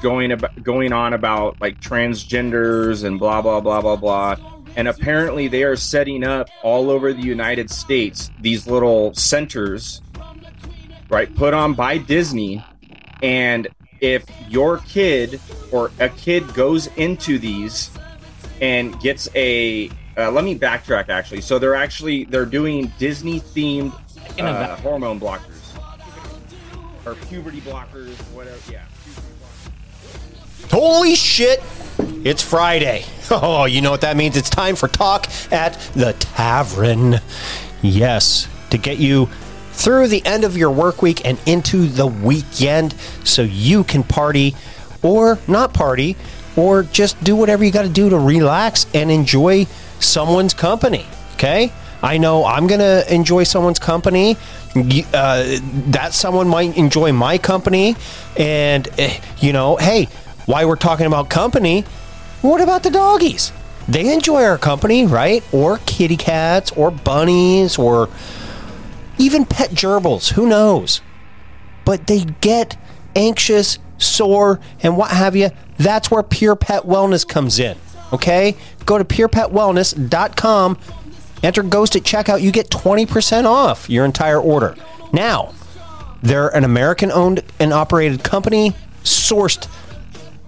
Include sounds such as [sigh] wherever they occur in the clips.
going about going on about like transgenders and blah blah blah blah blah. And apparently they are setting up all over the united states these little centers right put on by disney. And if your kid or a kid goes into these and gets a uh, let me backtrack actually. So they're actually they're doing disney themed uh, hormone blockers. Or puberty blockers whatever yeah Holy shit! It's Friday. [laughs] Oh, you know what that means? It's time for Talk at the Tavern. Yes, to get you through the end of your work week and into the weekend so you can party or not party or just do whatever you got to do to relax and enjoy someone's company. Okay? I know I'm going to enjoy someone's company. Uh, that someone might enjoy my company. And, eh, you know, hey, while we're talking about company, what about the doggies? They enjoy our company, right? Or kitty cats, or bunnies, or even pet gerbils. Who knows? But they get anxious, sore, and what have you. That's where Pure Pet Wellness comes in. Okay? Go to purepetwellness.com, enter Ghost at checkout. You get 20% off your entire order. Now, they're an American owned and operated company, sourced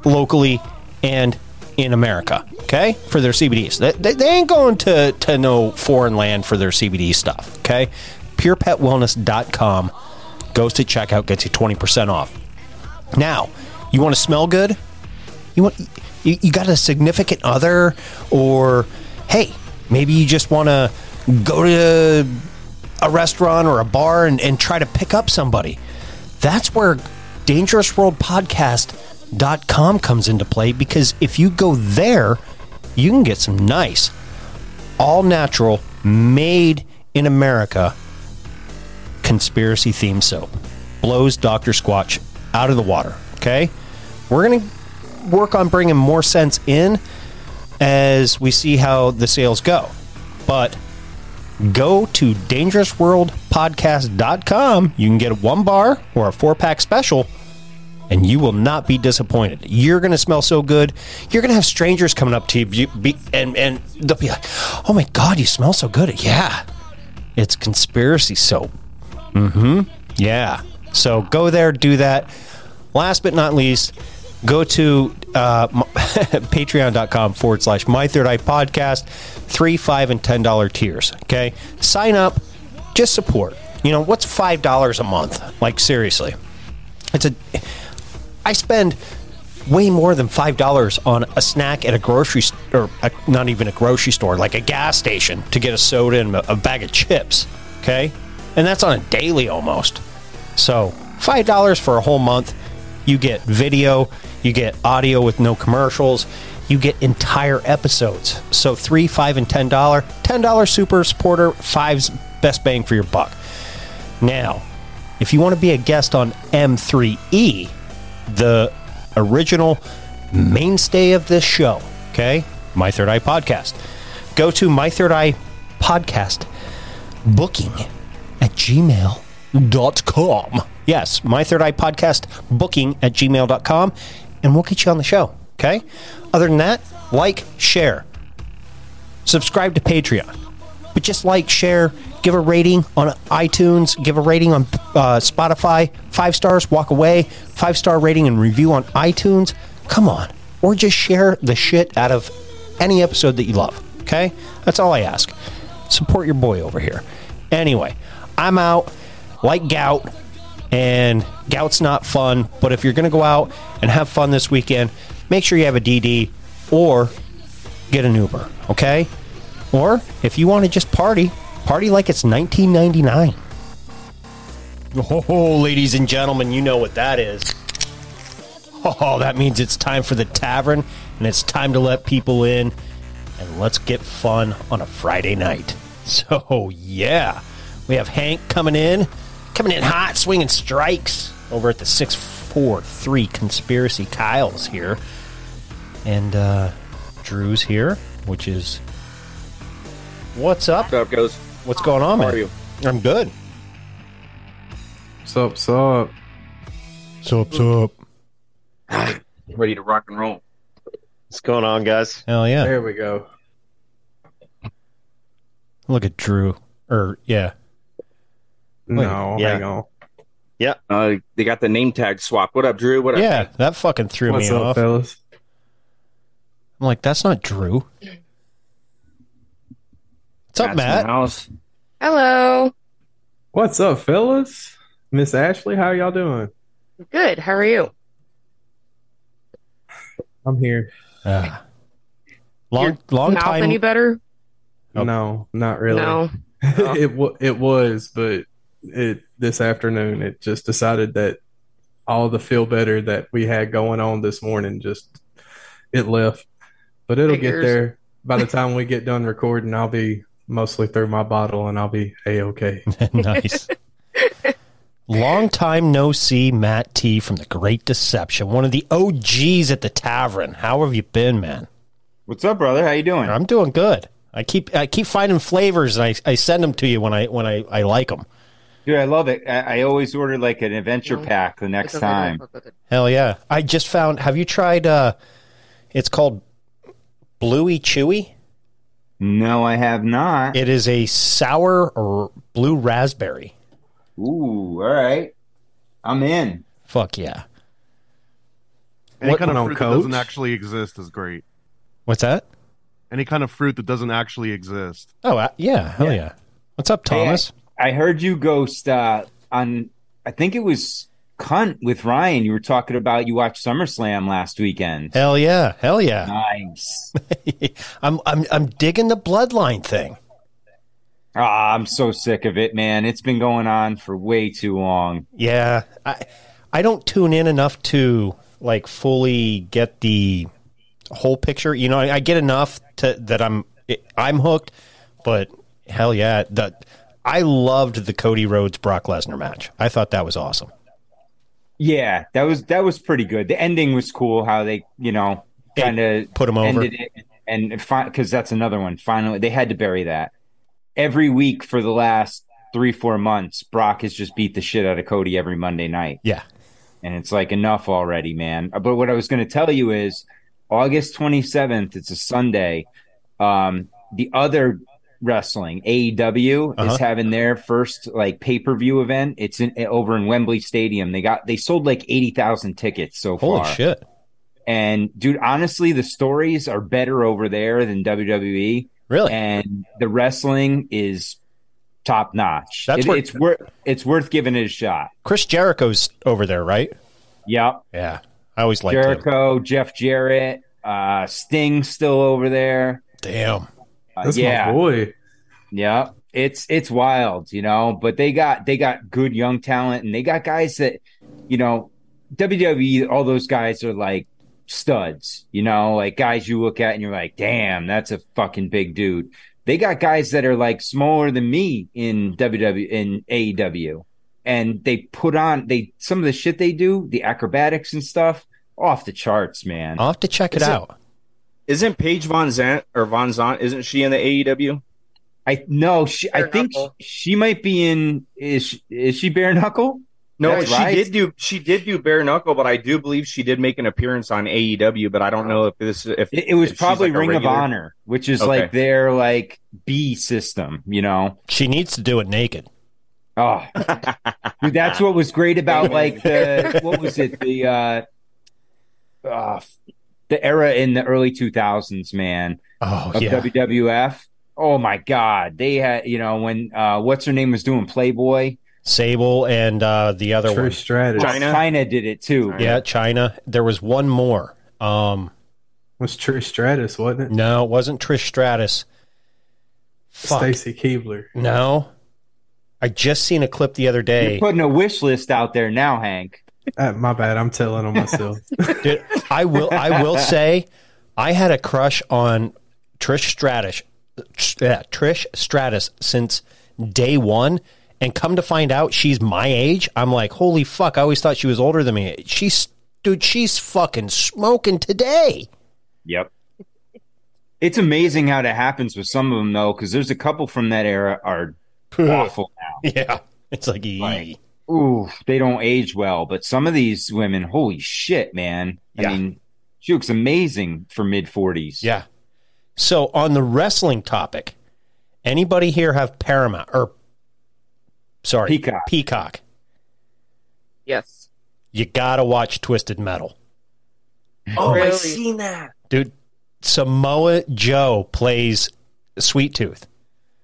locally and in America. Okay, for their CBDs, they, they, ain't going to to no foreign land for their CBD stuff. Okay, purepetwellness.com goes to checkout, gets you twenty percent off. Now, you want to smell good? You want you, you got a significant other, or hey, maybe you just want to go to a restaurant or a bar and, and try to pick up somebody. That's where dangerousworldpodcast.com comes into play because if you go there, you can get some nice, all natural, made in America conspiracy theme soap. Blows Dr. Squatch out of the water. Okay? We're going to work on bringing more sense in as we see how the sales go. But go to dangerousworldpodcast.com. You can get a one bar or a four pack special, and you will not be disappointed. You're going to smell so good. You're going to have strangers coming up to you be- and, and they'll be like, oh my God, you smell so good. Yeah, it's conspiracy soap. Mm hmm. Yeah. So go there, do that. Last but not least, go to uh, [laughs] patreon.com forward slash my third eye podcast three five and ten dollar tiers okay sign up just support you know what's five dollars a month like seriously it's a i spend way more than five dollars on a snack at a grocery store or a, not even a grocery store like a gas station to get a soda and a, a bag of chips okay? And that's on a daily almost. So five dollars for a whole month. You get video you get audio with no commercials you get entire episodes. So three five and ten dollar ten dollar super supporter five's best bang for your buck. Now if you want to be a guest on M3E, the original mainstay of this show, okay? My Third Eye Podcast. Go to My Third Eye Podcast booking at gmail.com. Yes, My Third Eye Podcast booking at gmail.com, and we'll get you on the show, okay? Other than that, like, share, subscribe to Patreon. But just like, share, give a rating on iTunes, give a rating on uh, Spotify, five stars, walk away, five star rating and review on iTunes. Come on. Or just share the shit out of any episode that you love. Okay? That's all I ask. Support your boy over here. Anyway, I'm out like gout, and gout's not fun, but if you're going to go out and have fun this weekend, make sure you have a DD or get an Uber, okay? Or if you want to just party, party like it's 1999. Oh, ladies and gentlemen, you know what that is. Oh, that means it's time for the tavern and it's time to let people in and let's get fun on a Friday night. So, yeah, we have Hank coming in, coming in hot, swinging strikes over at the 643 Conspiracy Kyle's here. And uh, Drew's here, which is. What's up? What's up, goes? What's going on, How man? are you? I'm good. Sup, sup. Sup, sup? [sighs] Ready to rock and roll. What's going on, guys? Hell yeah. There we go. Look at Drew. Or, yeah. Wait, no, yeah. hang on. Uh, they got the name tag swap. What up, Drew? What up? Yeah, that fucking threw What's me up, off. fellas? I'm like, that's not Drew. What's up, Matt's Matt? house. Hello. What's up, fellas? Miss Ashley, how y'all doing? Good. How are you? I'm here. Ah. long, Your long Mouth time. any better? Oh. No, not really. No. [laughs] it w- it was, but it this afternoon it just decided that all the feel better that we had going on this morning just it left. But it'll Figures. get there. By the time we get done recording, I'll be mostly through my bottle and I'll be a okay. [laughs] [laughs] nice. Long time no see, Matt T from the Great Deception, one of the OGs at the tavern. How have you been, man? What's up, brother? How you doing? I'm doing good. I keep I keep finding flavors and I, I send them to you when I when I, I like them. Dude, I love it. I, I always order like an adventure No. pack the next It's okay, don't time. fuck with it. Hell yeah! I just found. Have you tried? uh It's called Bluey Chewy. No, I have not. It is a sour or blue raspberry. Ooh, all right. I'm in. Fuck yeah! Any What- kind of on fruit that doesn't actually exist is great. What's that? Any kind of fruit that doesn't actually exist. Oh uh, yeah, hell yeah. What's up, Hey, Thomas? I heard you ghost uh, on. I think it was Cunt with Ryan. You were talking about you watched SummerSlam last weekend. Hell yeah, hell yeah. Nice. [laughs] I'm I'm I'm digging the bloodline thing. Ah, I'm so sick of it, man. It's been going on for way too long. Yeah, I I don't tune in enough to like fully get the whole picture. You know, I, I get enough to that I'm I'm hooked, but hell yeah, the I loved the Cody Rhodes Brock Lesnar match. I thought that was awesome. Yeah, that was that was pretty good. The ending was cool. How they, you know, kind of Put them over. and because that's another one. Finally, they had to bury that. Every week for the last three four months, Brock has just beat the shit out of Cody every Monday night, Yeah, and it's like enough already, man. But what I was going to tell you is August twenty seventh. It's a Sunday. Um, the other wrestling AEW Uh-huh. is having their first like pay per view event. It's in over in Wembley Stadium. They got they sold like eighty thousand tickets so holy far. Holy shit! And dude, honestly, the stories are better over there than WWE, Really? and the wrestling is top notch. That's It- where- it's worth it's worth giving it a shot. Chris Jericho's over there, right? Yep, Yeah, I always liked him. Jericho, Jeff Jarrett, uh, Sting still over there. Damn. Uh, That's yeah, my boy. Yeah, it's it's wild, you know. But they got they got good young talent, and they got guys that, you know, WWE. All those guys are like studs, you know, like guys you look at and you're like, damn, that's a fucking big dude. They got guys that are like smaller than me in WWE in AEW, and they put on they some of the shit they do, the acrobatics and stuff, off the charts, man. I'll have to check it Is it- out. Isn't Paige Von Zant or Von Zant? Isn't she in the AEW? I no, she I think knuckle. she might be in is she, is she bare knuckle? No, That's she right. did do she did do bare knuckle, but I do believe she did make an appearance on AEW. But I don't know if this if It, it was if probably like Ring of Honor, which is Okay. like their like B system, you know. She needs to do it naked. Oh, [laughs] dude, that's what was great about like the what was it the uh, uh the era in the early two thousands, man, Oh of yeah. WWF. Oh my God, they had you know when uh what's her name was doing Playboy. Sable and uh, the other Trish one. Stratus Chyna? Chyna did it too. Yeah, Chyna. There was one more. Um, was Trish Stratus, wasn't it? no, it wasn't Trish Stratus. Stacy Keibler. No. I just seen a clip the other You're day. putting a wish list out there now, Hank. Uh, my bad. I'm telling on myself. [laughs] Dude, I will I will say I had a crush on Trish Stratus yeah, Trish Stratus since day one. And come to find out she's my age, I'm like, holy fuck, I always thought she was older than me. She's dude, she's fucking smoking today. Yep. It's amazing how that happens with some of them though, because there's a couple from that era are [laughs] awful now. Yeah. It's like, Like, yee. Ooh, they don't age well. But some of these women, holy shit, man! Yeah. I mean, she looks amazing for mid forties. Yeah. So on the wrestling topic, anybody here have Paramount or sorry, Peacock. Peacock. Yes. You gotta watch Twisted Metal. Oh, Really? I seen that. Dude, Samoa Joe plays Sweet Tooth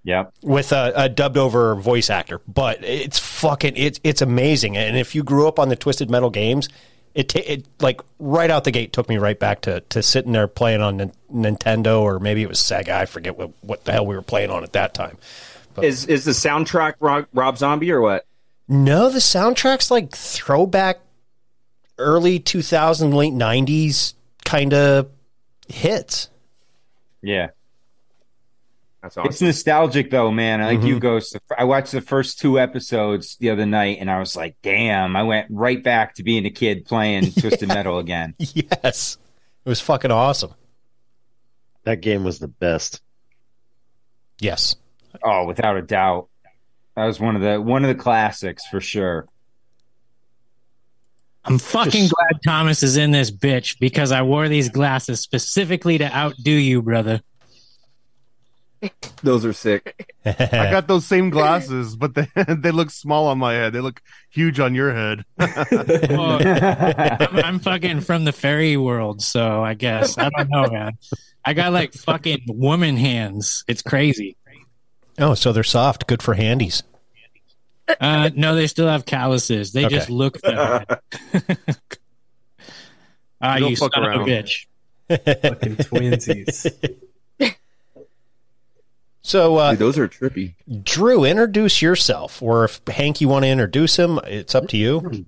Yep. with a, a dubbed over voice actor, but it's fucking it's it's amazing. And if you grew up on the Twisted Metal games, it ta- it like right out the gate took me right back to to sitting there playing on Nin- Nintendo or maybe it was Sega. I forget what what the hell we were playing on at that time. Is is the soundtrack Rob, Rob Zombie or what? No, the soundtrack's like throwback early 2000 late 90s kind of hits. Yeah. That's It's nostalgic though, man. Like Mm-hmm. you, Ghost. I watched the first two episodes the other night, and I was like, "Damn!" I went right back to being a kid playing [laughs] Twisted Metal again. Yes. It was fucking awesome. That game was the best. Yes. Oh, without a doubt, that was one of the one of the classics for sure. I'm fucking Just- glad Thomas is in this bitch because I wore these glasses specifically to outdo you, brother. [laughs] Those are sick. I got those same glasses, but they [laughs] they look small on my head. They look huge on your head. [laughs] Well, I'm, I'm fucking from the fairy world, so I guess I don't know, man. I got like fucking woman hands. It's crazy. oh, so they're soft. Good for handies. Uh, no, they still have calluses. They Okay. just look that. Ah, Don't you fuck son of a bitch. Fucking twinsies. So, uh, Dude, those are trippy. Drew, introduce yourself. Or if Hank, you want to introduce him, it's up to you.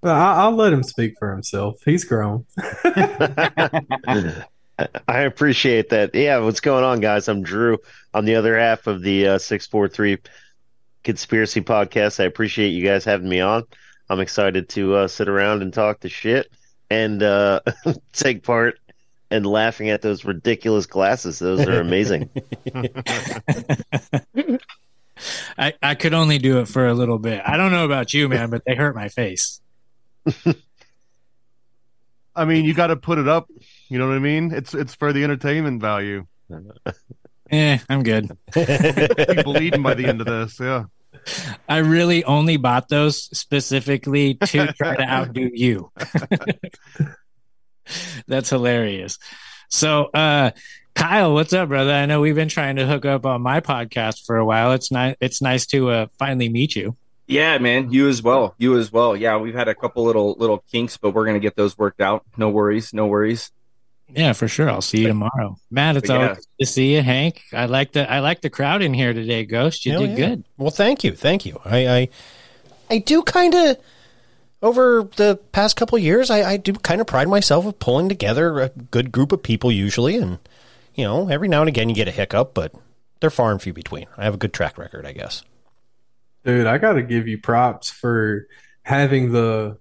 Well, I, I'll let him speak for himself. He's grown. [laughs] I appreciate that. Yeah, what's going on, guys? I'm Drew. I'm the other half of the uh, 643 Conspiracy Podcast. I appreciate you guys having me on. I'm excited to uh, sit around and talk the shit and uh, [laughs] take part in laughing at those ridiculous glasses. Those are amazing. [laughs] I, I could only do it for a little bit. I don't know about you, man, but they hurt my face. [laughs] I mean, you got to put it up. You know what I mean? It's it's for the entertainment value. [laughs] Eh, I'm good. Be bleeding by the end of this. Yeah. I really only bought those specifically to try to outdo you. [laughs] That's hilarious. So, uh, Kyle, what's up, brother? I know we've been trying to hook up on my podcast for a while. It's nice. It's nice to uh, finally meet you. Yeah, man. You as well. You as well. Yeah, we've had a couple little little kinks, but we're gonna get those worked out. No worries. No worries. Yeah, for sure. I'll see you tomorrow, Matt. It's But yeah. always good to see you, Hank. I like the I like the crowd in here today, Ghost. You Hell did yeah. good. Well, thank you, thank you. I I, I do kind of over the past couple years. I, I do kind of pride myself of pulling together a good group of people usually, and you know, every now and again you get a hiccup, but they're far and few between. I have a good track record, I guess. Dude, I got to give you props for having the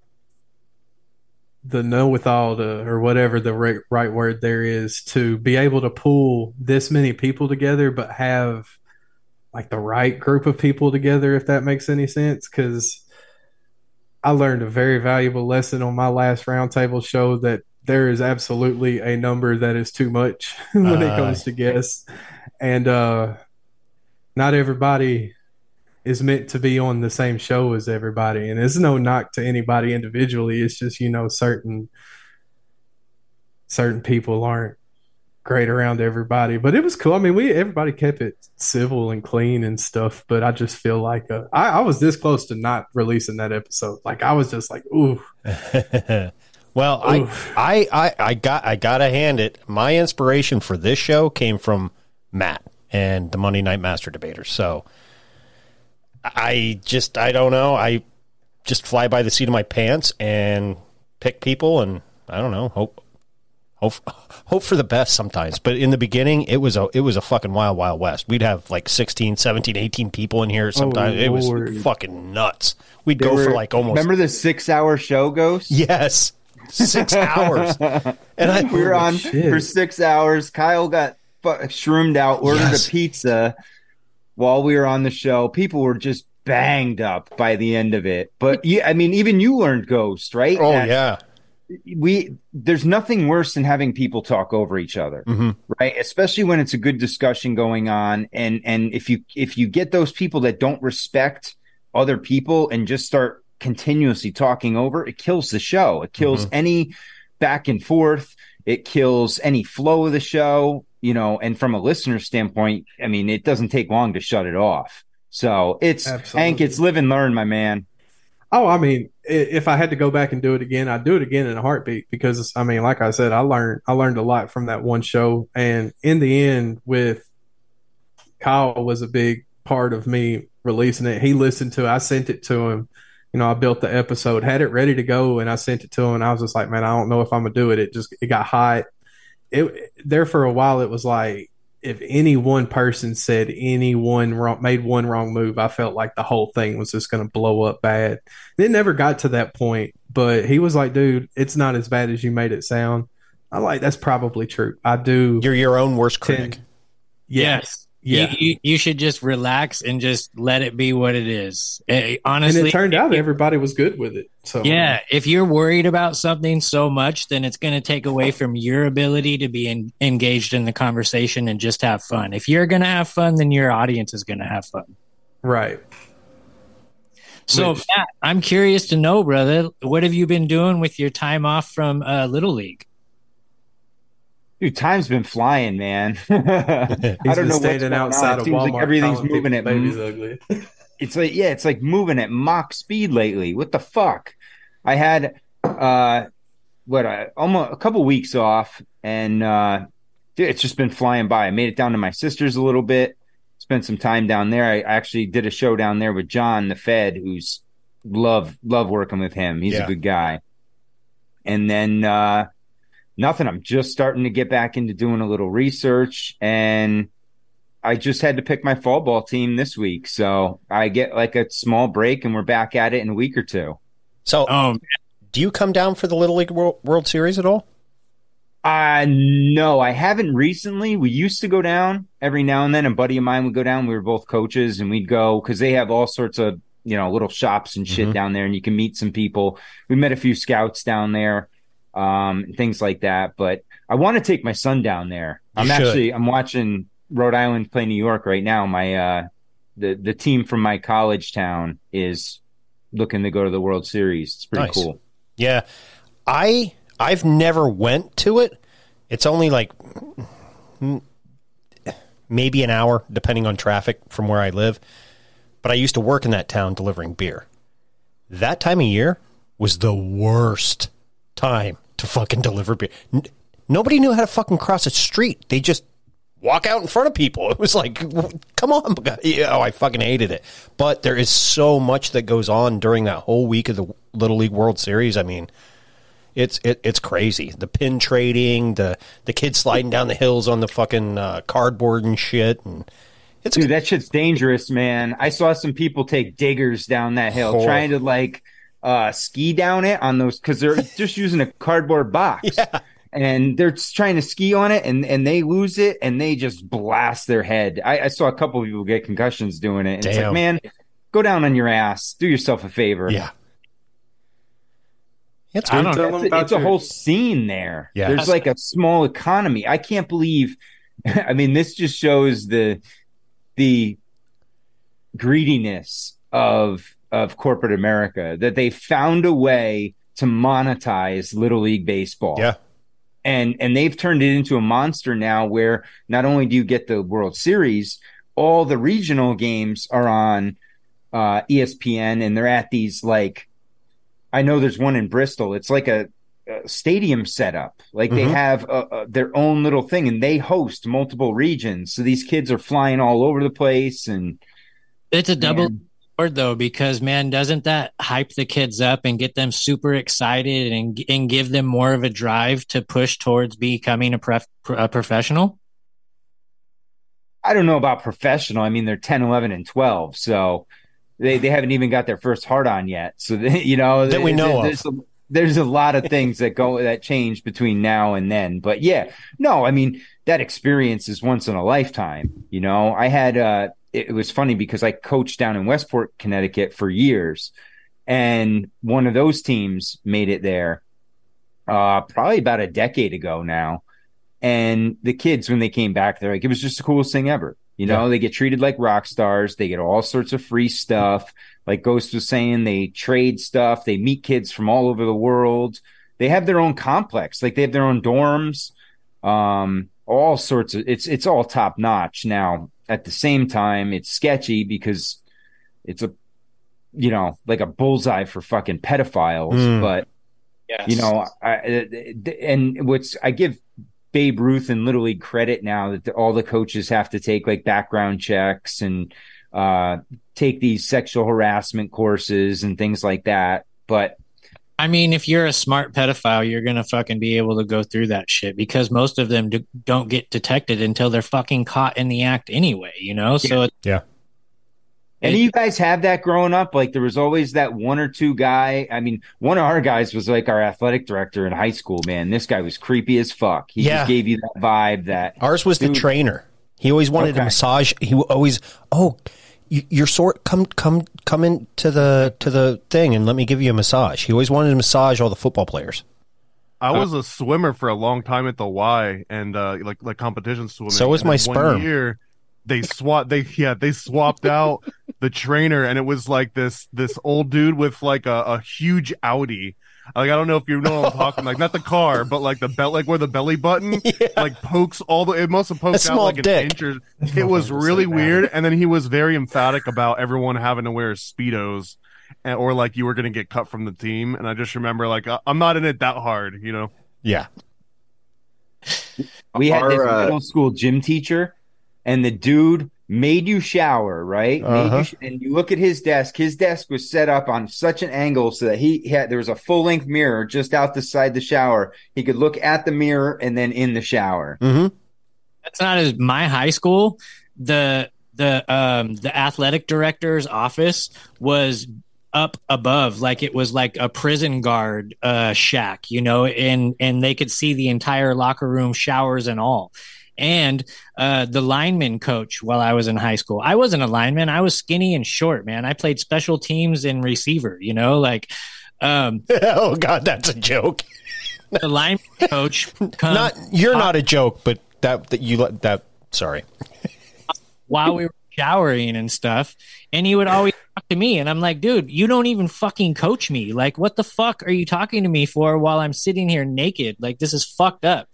the know with all the or whatever the right, right word there is to be able to pull this many people together but have like the right group of people together if that makes any sense cuz I learned a very valuable lesson on my last roundtable show that there is absolutely a number that is too much [laughs] when it Uh. comes to guests. And uh not everybody is meant to be on the same show as everybody. And it's no knock to anybody individually. It's just you know certain certain people aren't great around everybody but it was cool i mean we everybody kept it civil and clean and stuff but i just feel like uh, I, I was this close to not releasing that episode like i was just like ooh [laughs] well, I, I, I, I got, I gotta hand it. My inspiration for this show came from Matt and the Monday Night Master Debaters. So I just, I don't know. I just fly by the seat of my pants and pick people, and I don't know. Hope, hope, hope for the best sometimes. But in the beginning, it was a, it was a fucking wild, wild west. We'd have like 16, 17, 18 people in here. Sometimes it was fucking nuts. We'd They go for like almost Remember the six-hour show, Ghost? Yes. Six hours. And I we were on shit. for six hours. Kyle got fu- shroomed out, ordered Yes. a pizza while we were on the show. People were just banged up by the end of it. But yeah, I mean, even you learned Ghost, right? Oh yeah. We there's nothing worse than having people talk over each other, Mhm. right? Especially when it's a good discussion going on, and and if you if you get those people that don't respect other people and just start continuously talking over, it kills the show. It kills any back and forth. It kills any flow of the show, you know, and from a listener standpoint, I mean, it doesn't take long to shut it off. So it's Absolutely. Hank, it's live and learn, my man. Oh, I mean, if I had to go back and do it again, I'd do it again in a heartbeat because I mean, like I said, I learned I learned a lot from that one show, and in the end, with Kyle was a big part of me releasing it. He listened to it. I sent it to him. You know, I built the episode, had it ready to go, and I sent it to him. I was just like, man, I don't know if I'm gonna do it. It just it got hot. It there for a while. It was like if any one person said any one wrong, made one wrong move, I felt like the whole thing was just going to blow up bad. And it never got to that point, but he was like, dude, it's not as bad as you made it sound. I like that's probably true. I do. You're your own worst critic. tend- yes. Yeah. You, you, you should just relax and just let it be what it is. Eh, and honestly, it turned out everybody was good with it. So Yeah, if you're worried about something so much, then it's going to take away from your ability to be en- engaged in the conversation and just have fun. If you're going to have fun, then your audience is going to have fun. right. So, Which- Matt, I'm curious to know, brother, what have you been doing with your time off from uh, Little League? Dude, time's been flying, man. [laughs] [laughs] I don't know what's going outside on. It of seems Walmart. like everything's moving at babies ugly. [laughs] it's like yeah, it's like moving at Mach speed lately. What the fuck? I had uh what uh, almost a couple weeks off and uh dude, it's just been flying by. I made it down to my sister's a little bit, spent some time down there. I actually did a show down there with John the Fed, who's love love working with him. He's Yeah. a good guy. And then uh nothing. I'm just starting to get back into doing a little research and I just had to pick my fall ball team this week. So I get like a small break and we're back at it in a week or two. So, Oh, do you come down for the Little League World, World Series at all? Uh no, I haven't recently. We used to go down every now and then. A buddy of mine would go down. We were both coaches and we'd go because they have all sorts of, you know, little shops and shit Mhm. down there and you can meet some people. We met a few scouts down there, um, things like that. But I want to take my son down there. You I'm should. actually I'm watching Rhode Island play New York right now. My uh the the team from my college town is looking to go to the World Series. It's pretty Nice. cool. Yeah, I I've never went to it. It's only like maybe an hour, depending on traffic from where I live. But I used to work in that town delivering beer. That time of year was the worst time to fucking deliver beer. N- nobody knew how to fucking cross a street. They just walk out in front of people. [laughs] It was like, come on, yeah, oh, I fucking hated it. But there is so much that goes on during that whole week of the Little League World Series. I mean, it's it, it's crazy. The pin trading, the the kids sliding down the hills on the fucking uh, cardboard and shit, and Dude, that shit's dangerous, man. I saw some people take diggers down that hill Oh. trying to like uh ski down it on those because they're [laughs] just using a cardboard box. And they're just trying to ski on it and, and they lose it and they just blast their head. I, I saw a couple of people get concussions doing it. And it's Damn. like, man, go down on your ass. Do yourself a favor. Yeah. It's I weird. don't Tell know. them It's, about it's a whole scene there. Yeah. There's like a small economy. I can't believe. [laughs] I mean, this just shows the the greediness of of corporate America that they found a way to monetize Little League baseball. Yeah. And and they've turned it into a monster now where not only do you get the World Series, all the regional games are on uh, ESPN and they're at these like I know there's one in Bristol. It's like a, a stadium setup. Like they Mhm. have uh uh their own little thing and they host multiple regions. So these kids are flying all over the place and It's a double Man. Sword though, because man, doesn't that hype the kids up and get them super excited and and give them more of a drive to push towards becoming a, pref- a professional? I don't know about professional. I mean, they're 10, 11, and 12. So they, they haven't even got their first heart on yet. So, they, [laughs] you know, That we know of. there's, a, there's a lot of things that go, that change between now and then. But yeah, no, I mean, that experience is once in a lifetime. You know, I had, uh, it, was funny because I coached down in Westport, Connecticut for years. And one of those teams made it there, uh, probably about a decade ago now. And the kids, when they came back, they're like, it was just the coolest thing ever. You know, they get treated like rock stars. They get all sorts of free stuff. Like Ghost was saying, they trade stuff. They meet kids from all over the world. They have their own complex. Like they have their own dorms. Um, all sorts of it's it's all top notch. Now, at the same time, it's sketchy because it's a you know, like a bullseye for fucking pedophiles. Mm. But Yes. you know, I, and what's I give Babe Ruth and Little League credit now that the, all the coaches have to take like background checks and uh, take these sexual harassment courses and things like that. But I mean, if you're a smart pedophile, you're gonna fucking be able to go through that shit because most of them do, don't get detected until they're fucking caught in the act anyway. You know, so it, Yeah. and do you guys have that growing up. Like there was always that one or two guy. I mean, one of our guys was like our athletic director in high school. Man, this guy was creepy as fuck. He Yeah. just gave you that vibe that Ours was the trainer. He always wanted Okay. a massage. He always, oh, you, you're sort come come come into the to the thing and let me give you a massage. He always wanted to massage all the football players. I was a swimmer for a long time at the Y and uh, like like competition swimming. So was my sperm. Year, they swap they yeah they swapped out the trainer and it was like this this old dude with like a, a huge Audi. Like I don't know if you know what I'm talking like not the car but like the belt like where the belly button [laughs] like pokes all the it must have poked A out like dick. an inch or [laughs] it was really weird and then he was very emphatic about everyone having to wear speedos and, or like you were going to get cut from the team and I just remember like I- I'm not in it that hard you know Yeah. we had this Our, uh, middle school gym teacher, and the dude made you shower, right? Uh-huh. you sh- and you look at his desk. His desk was set up on such an angle so that he had there was a full length mirror just out the side the shower. He could look at the mirror and then in the shower. Mm-hmm. that's not as my high school. The the um the athletic director's office was up above like it was like a prison guard uh shack you know and and they could see the entire locker room showers and all and uh the lineman coach while i was in high school i wasn't a lineman i was skinny and short man i played special teams and receiver you know like um [laughs] oh God, that's a joke. the lineman coach [laughs] not you're not a joke, but that that you let that. Sorry. while we were showering and stuff. And he would always talk to me. And I'm like, dude, you don't even fucking coach me. Like, what the fuck are you talking to me for while I'm sitting here naked? Like, this is fucked up.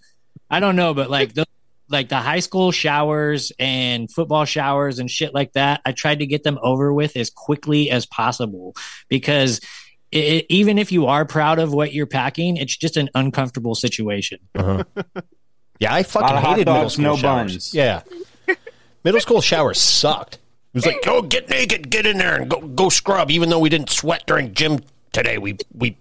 I don't know, but like, the, like the high school showers and football showers and shit like that, I tried to get them over with as quickly as possible because it, even if you are proud of what you're packing, it's just an uncomfortable situation. Uh-huh. [laughs] Yeah, I fucking of hot hated middle dogs, school no showers. buns. Yeah, [laughs] middle school showers sucked. It was like, go get naked, get in there, and go go scrub. Even though we didn't sweat during gym today, we we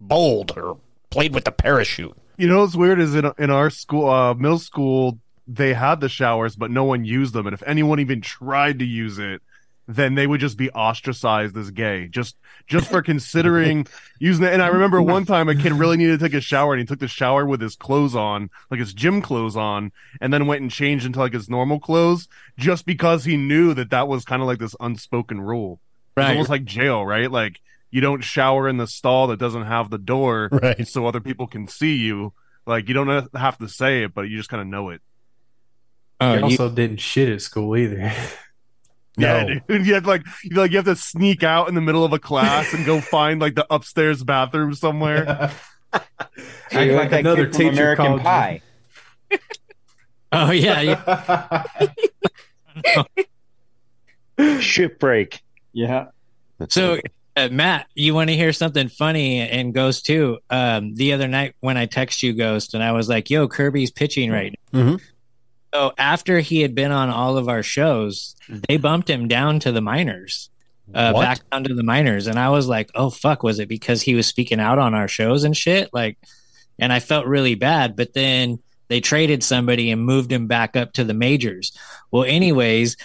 bowled or played with the parachute. You know what's weird is in in our school, uh, middle school, they had the showers, but no one used them. And if anyone even tried to use it, then they would just be ostracized as gay just just for considering [laughs] using it. And I remember one time a kid really needed to take a shower and he took the shower with his clothes on, like his gym clothes on, and then went and changed into like his normal clothes just because he knew that that was kind of like this unspoken rule. It's Right. almost like jail, right? Like you don't shower in the stall that doesn't have the door [laughs] Right. so other people can see you. Like you don't have to say it, but you just kind of know it. Uh, oh, He you- also didn't shit at school either. [laughs] Yeah, dude. [laughs] You have to, like you like you have to sneak out in the middle of a class and go find like the upstairs bathroom somewhere. So you're like that another kid from teacher American called. Pie. oh yeah, yeah. Shipbreak. Yeah. So, uh, Matt, you want to hear something funny and Ghost too? Um, the other night when I text you, Ghost, and I was like, "Yo, Kirby's pitching right now." Mhm. So after he had been on all of our shows, they bumped him down to the minors, uh, back down to the minors, and I was like, "Oh fuck!" Was it because he was speaking out on our shows and shit? Like, and I felt really bad. But then they traded somebody and moved him back up to the majors. Well, anyways,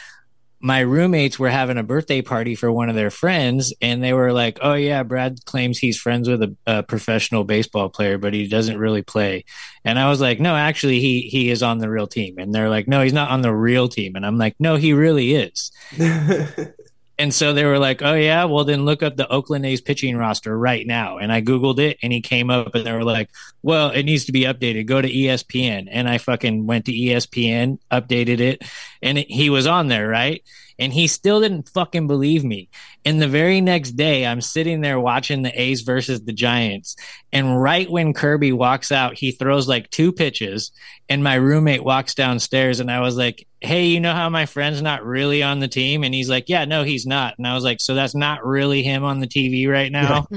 my roommates were having a birthday party for one of their friends and they were like oh yeah brad claims he's friends with a, a professional baseball player but he doesn't really play. And i was like no actually he he is on the real team. And they're like no he's not on the real team. And i'm like no he really is [laughs] and so they were like oh yeah well then look up the oakland a's pitching roster right now. And i googled it and he came up and they were like well it needs to be updated. Go to espn and i fucking went to espn updated it and it, he was on there right and he still didn't fucking believe me. And the very next day, I'm sitting there watching the A's versus the Giants. And right when Kirby walks out, he throws like two pitches. And my roommate walks downstairs. And I was like, Hey, you know how my friend's not really on the team? And he's like, Yeah, no, he's not. And I was like, So that's not really him on the TV right now?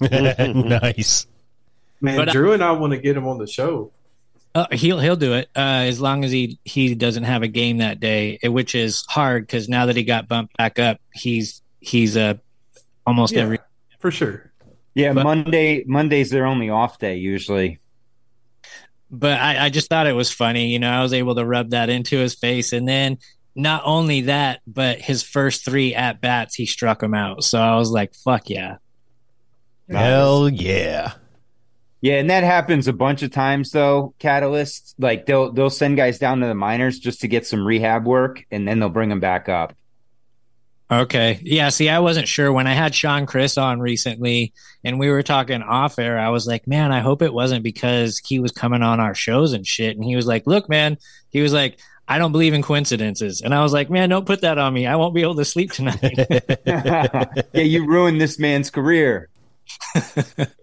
[laughs] nice. Man, But I- Drew and I want to get him on the show. Uh, he'll he'll do it uh, as long as he he doesn't have a game that day, which is hard because now that he got bumped back up, he's he's uh, almost Yeah. every For sure. Yeah, But- Monday Monday's their only off day usually. but I, I just thought it was funny. You know, I was able to rub that into his face. And then not only that, but his first three at bats, he struck him out. So I was like, fuck yeah. Hell yeah. Yeah, and that happens a bunch of times though. Catalyst, like they'll they'll send guys down to the minors just to get some rehab work, and then they'll bring them back up. Okay. Yeah. See, I wasn't sure when I had Sean Chris on recently and we were talking off air. I was like, man, I hope it wasn't because he was coming on our shows and shit. And he was like, look, man, he was like, I don't believe in coincidences. And I was like, man, don't put that on me. I won't be able to sleep tonight. [laughs] yeah, you ruined this man's career. [laughs]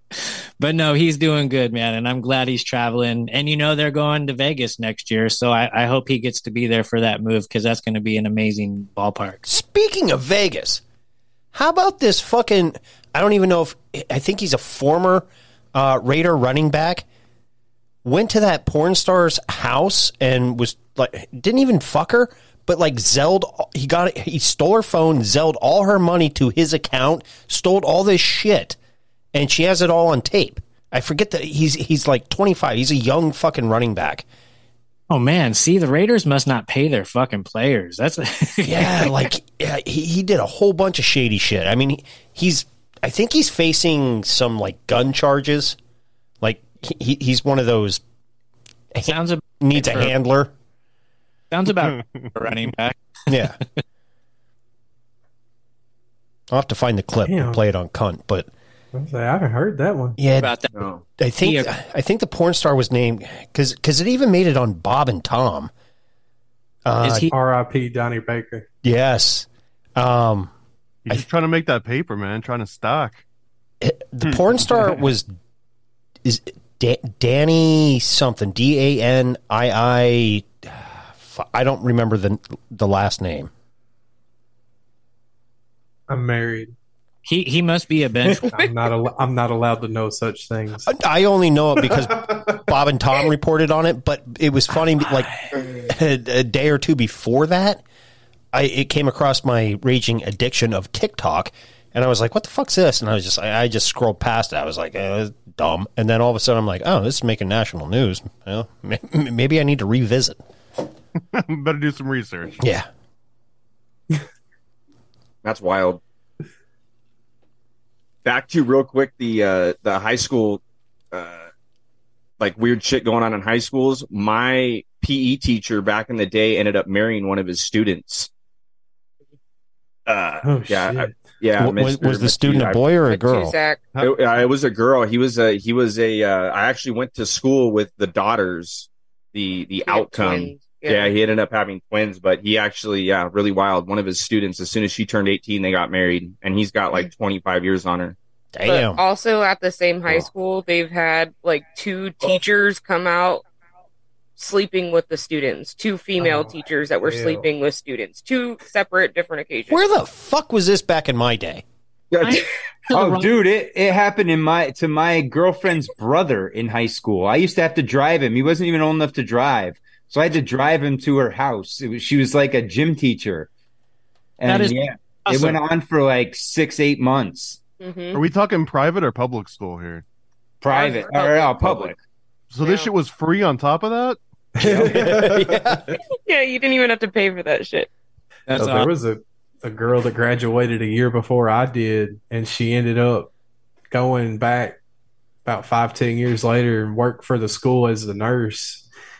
but no, he's doing good, man, and I'm glad he's traveling. And you know they're going to Vegas next year, so I, I hope he gets to be there for that move because that's going to be an amazing ballpark. Speaking of Vegas, how about this fucking? I don't even know if I think he's a former uh, Raider running back. Went to that porn star's house and was like, didn't even fuck her, but like zelled. He got he stole her phone, zelled all her money to his account, stole all this shit, and she has it all on tape. I forget that he's he's like 25. He's a young fucking running back. Oh man, see the Raiders must not pay their fucking players. That's [laughs] yeah, like yeah, he, he did a whole bunch of shady shit. I mean, he, he's I think he's facing some like gun charges. Like he, he's one of those sounds about needs a for- handler. sounds about a [laughs] running back. Yeah. [laughs] I'll have to find the clip Damn. and play it on cunt, but I, like, I haven't heard that one. yeah, About that. I think Yeah. I think the porn star was named because because it even made it on Bob and Tom. Uh, Is he? R.I.P. Donnie Baker. yes, um, You're just trying to make that paper, man. Trying to stock. the porn star [laughs] was is da- Danny something D A N I I. I don't remember the the last name. I'm married. He he must be a bench. [laughs] I'm not. Al- I'm not allowed to know such things. I only know it because [laughs] Bob and Tom reported on it, but it was funny. Like a, a day or two before that, I it came across my raging addiction of TikTok, and I was like, "What the fuck's this?" And I was just I, I just scrolled past it. I was like, eh, "Dumb." And then all of a sudden, I'm like, "Oh, this is making national news. Well, maybe I need to revisit." [laughs] Better do some research. Yeah. That's wild. Back to real quick the uh, the high school, uh, like weird shit going on in high schools. My PE teacher back in the day ended up marrying one of his students. Uh, Oh, yeah, shit. I- yeah. W- was, Mr. was the student I- a boy or a girl? It, uh, it was a girl. He was a he was a. Uh, I actually went to school with the daughters. The the He had outcome. Twins. Yeah. he ended up having twins, but he actually, yeah, really wild. One of his students, as soon as she turned 18, they got married, and he's got like mm. 25 years on her. Damn. But also at the same high Wow. school, they've had like two teachers come out sleeping with the students. Two female Oh, teachers that were hell. sleeping with students. Two separate different occasions. Where the fuck was this back in my day? [laughs] Oh, dude, it, it happened in my to my girlfriend's brother in high school. I used to have to drive him. He wasn't even old enough to drive, so I had to drive him to her house. It was, she was like a gym teacher, and That is yeah, it went on for like six, eight months. Mhm. Are we talking private or public school here? Private Public. or uh, public. So this shit was free on top of that? yeah. [laughs] Yeah, you didn't even have to pay for that shit. That's So there was a, a girl that graduated a year before I did, and she ended up going back about five, ten years later and worked for the school as a nurse.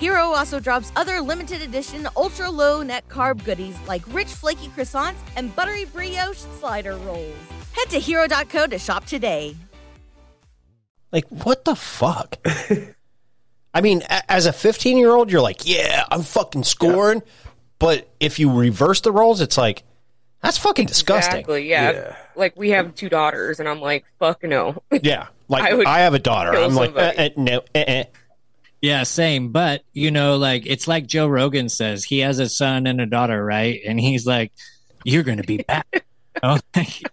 Hero also drops other limited edition ultra low net carb goodies like rich flaky croissants and buttery brioche slider rolls. Head to hero.co to shop today. Like, what the fuck? [laughs] I mean, a- as a 15 year old, you're like, yeah, I'm fucking scoring. But if you reverse the roles, it's like, that's fucking disgusting. Exactly. Yeah. Yeah. Like we have two daughters, and I'm like, fuck no. Yeah. [laughs] Like, I I, have a daughter. I'm like, uh, somebody. uh, no, uh. Yeah, same. But you know, like it's like Joe Rogan says, he has a son and a daughter, right? And he's like, "You're going to be back." [laughs] You,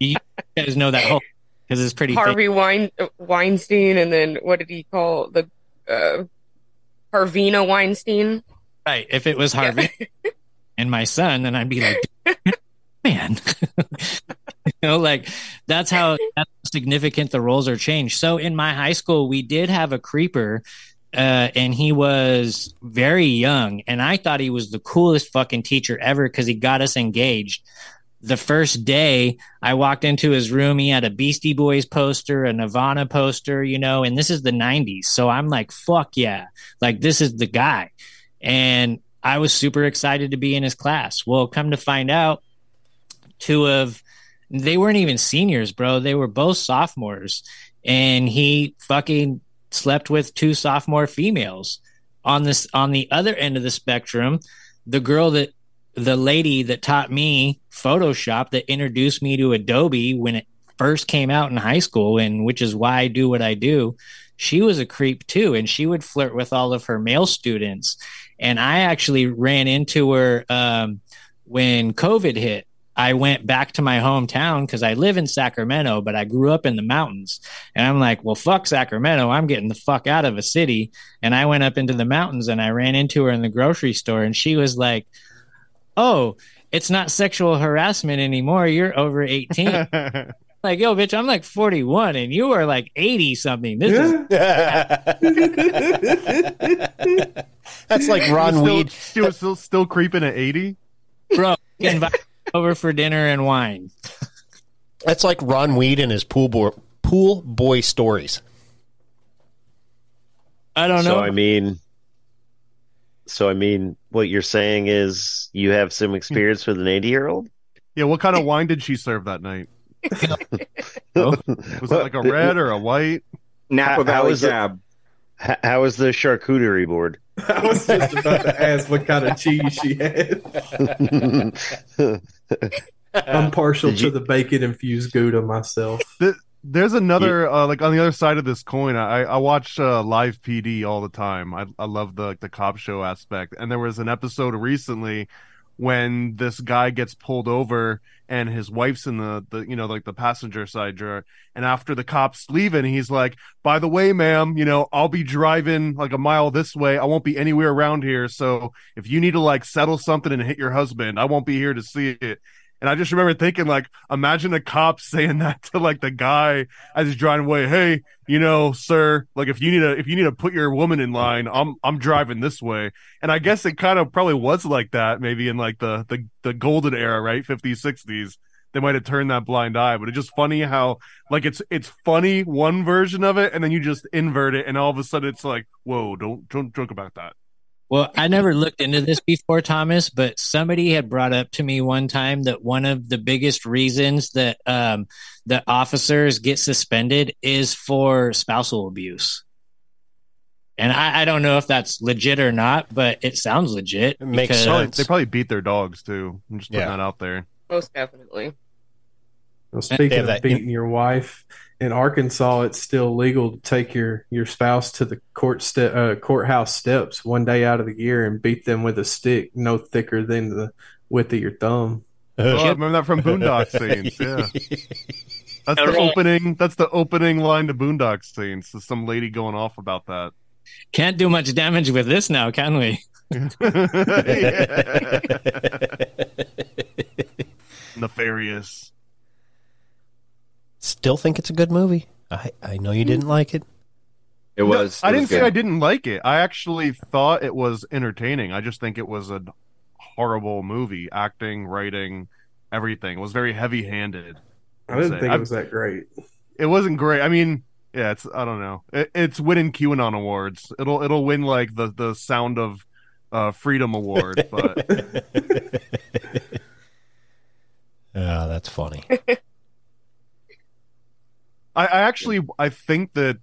[laughs] you guys know that whole because it's pretty. Harvey Wein- Weinstein, and then what did he call the uh, Harvina Weinstein? Right. If it was Harvey [laughs] and my son, then I'd be like, man. you know, like that's how that's how significant the roles are changed. So in my high school, we did have a creeper. Uh, and he was very young, and I thought he was the coolest fucking teacher ever because he got us engaged. The first day I walked into his room, he had a Beastie Boys poster, a Nirvana poster, you know, and this is the 90s. So I'm like, fuck yeah. Like, this is the guy and I was super excited to be in his class. Well, come to find out, two of they weren't even seniors, bro. They were both sophomores, and he fucking slept with two sophomore females. On this, on the other end of the spectrum, the girl that the lady that taught me Photoshop that introduced me to Adobe when it first came out in high school, and which is why I do what I do. She was a creep too, and she would flirt with all of her male students and I actually ran into her um, when COVID hit. I went back to my hometown because I live in Sacramento, but I grew up in the mountains. And I'm like, well, fuck Sacramento. I'm getting the fuck out of a city. And I went up into the mountains and I ran into her in the grocery store. And she was like, oh, it's not sexual harassment anymore. You're over 18. [laughs] like, yo, bitch, I'm like 41 and you are like 80 something. This is [laughs] That's like Ron Still- Weed. She was still, still creeping at 80? bro. Invite over for dinner and wine. That's like Ron Weed and his pool boy, pool boy stories. I don't know. So I mean, so I mean, what you're saying is you have some experience with an 80 year old. Yeah, what kind of wine did she serve that night? [laughs] Was it like a red or a white? Napa How- how Valley Cab. H- How was the charcuterie board? [laughs] I was just about to ask what kind of cheese she had. [laughs] I'm partial Did to you- the bacon infused Gouda myself. There's another uh, like on the other side of this coin. I I watch uh, live PD all the time. I I love the like, the cop show aspect. And there was an episode recently when this guy gets pulled over and his wife's in the, the you know like the passenger side drawer. And after the cops leaving he's like by the way ma'am you know i'll be driving like a mile this way. I won't be anywhere around here. So if you need to like settle something and hit your husband i won't be here to see it and I just remember thinking, like, imagine a cop [laughs] saying that to like the guy as he's driving away. Hey, you know, sir, like if you need to if you need to put your woman in line, I'm I'm driving this way. And I guess it kind of probably was like that, maybe in like the the the golden era, right, 50s, 60s. They might have turned that blind eye, but it's just funny how like it's it's funny one version of it, and then you just invert it, and all of a sudden it's like, whoa, don't don't joke about that. Well, I never looked into this before, Thomas, but somebody had brought up to me one time that one of the biggest reasons that um, that officers get suspended is for spousal abuse. And I, I don't know if that's legit or not, but it sounds legit. It because- Probably- they probably beat their dogs too. I'm just putting Yeah. that out there. Most definitely. Well, They speaking have of that beating your wife, in Arkansas, it's still legal to take your, your spouse to the court ste- uh, courthouse steps one day out of the year and beat them with a stick no thicker than the width of your thumb. Oh, I remember that from Boondock [laughs] Saints. Yeah, that's the opening. That's the opening line to Boondock Saints. Is some lady going off about that. Can't do much damage with this now, can we? [laughs] [laughs] Nefarious. Still think it's a good movie. I, I know you didn't like it. It was. I it didn't was say good. I didn't like it. I actually thought it was entertaining. I just think it was a horrible movie. Acting, writing, everything. It was very heavy-handed. I didn't Say, think I've- it was that great. It wasn't great. I mean, yeah, it's I don't know. It, it's winning QAnon awards. It'll it'll win like the the Sound of uh, Freedom award, but Oh, [laughs] that's funny. [laughs] I, I actually I think that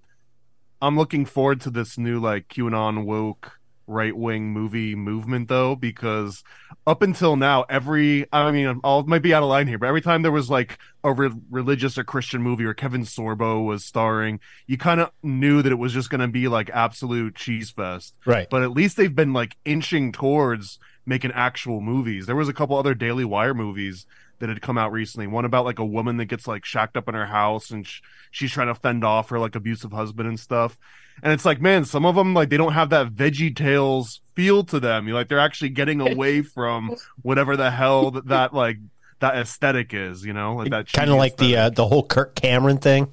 I'm looking forward to this new like QAnon woke right wing movie movement though because up until now every I mean I might be out of line here but every time there was like a re- religious or Christian movie or Kevin Sorbo was starring you kind of knew that it was just going to be like absolute cheese fest Right. but at least they've been like inching towards making actual movies there was a couple other Daily Wire movies that had come out recently. One about like a woman that gets like shacked up in her house and sh- she's trying to fend off her like abusive husband and stuff. And it's like, man, some of them like they don't have that Veggie Tales feel to them. You like they're actually getting away [laughs] from whatever the hell that, that like that aesthetic is. You know, like that Kind of cheesy like the uh, the whole Kirk Cameron thing.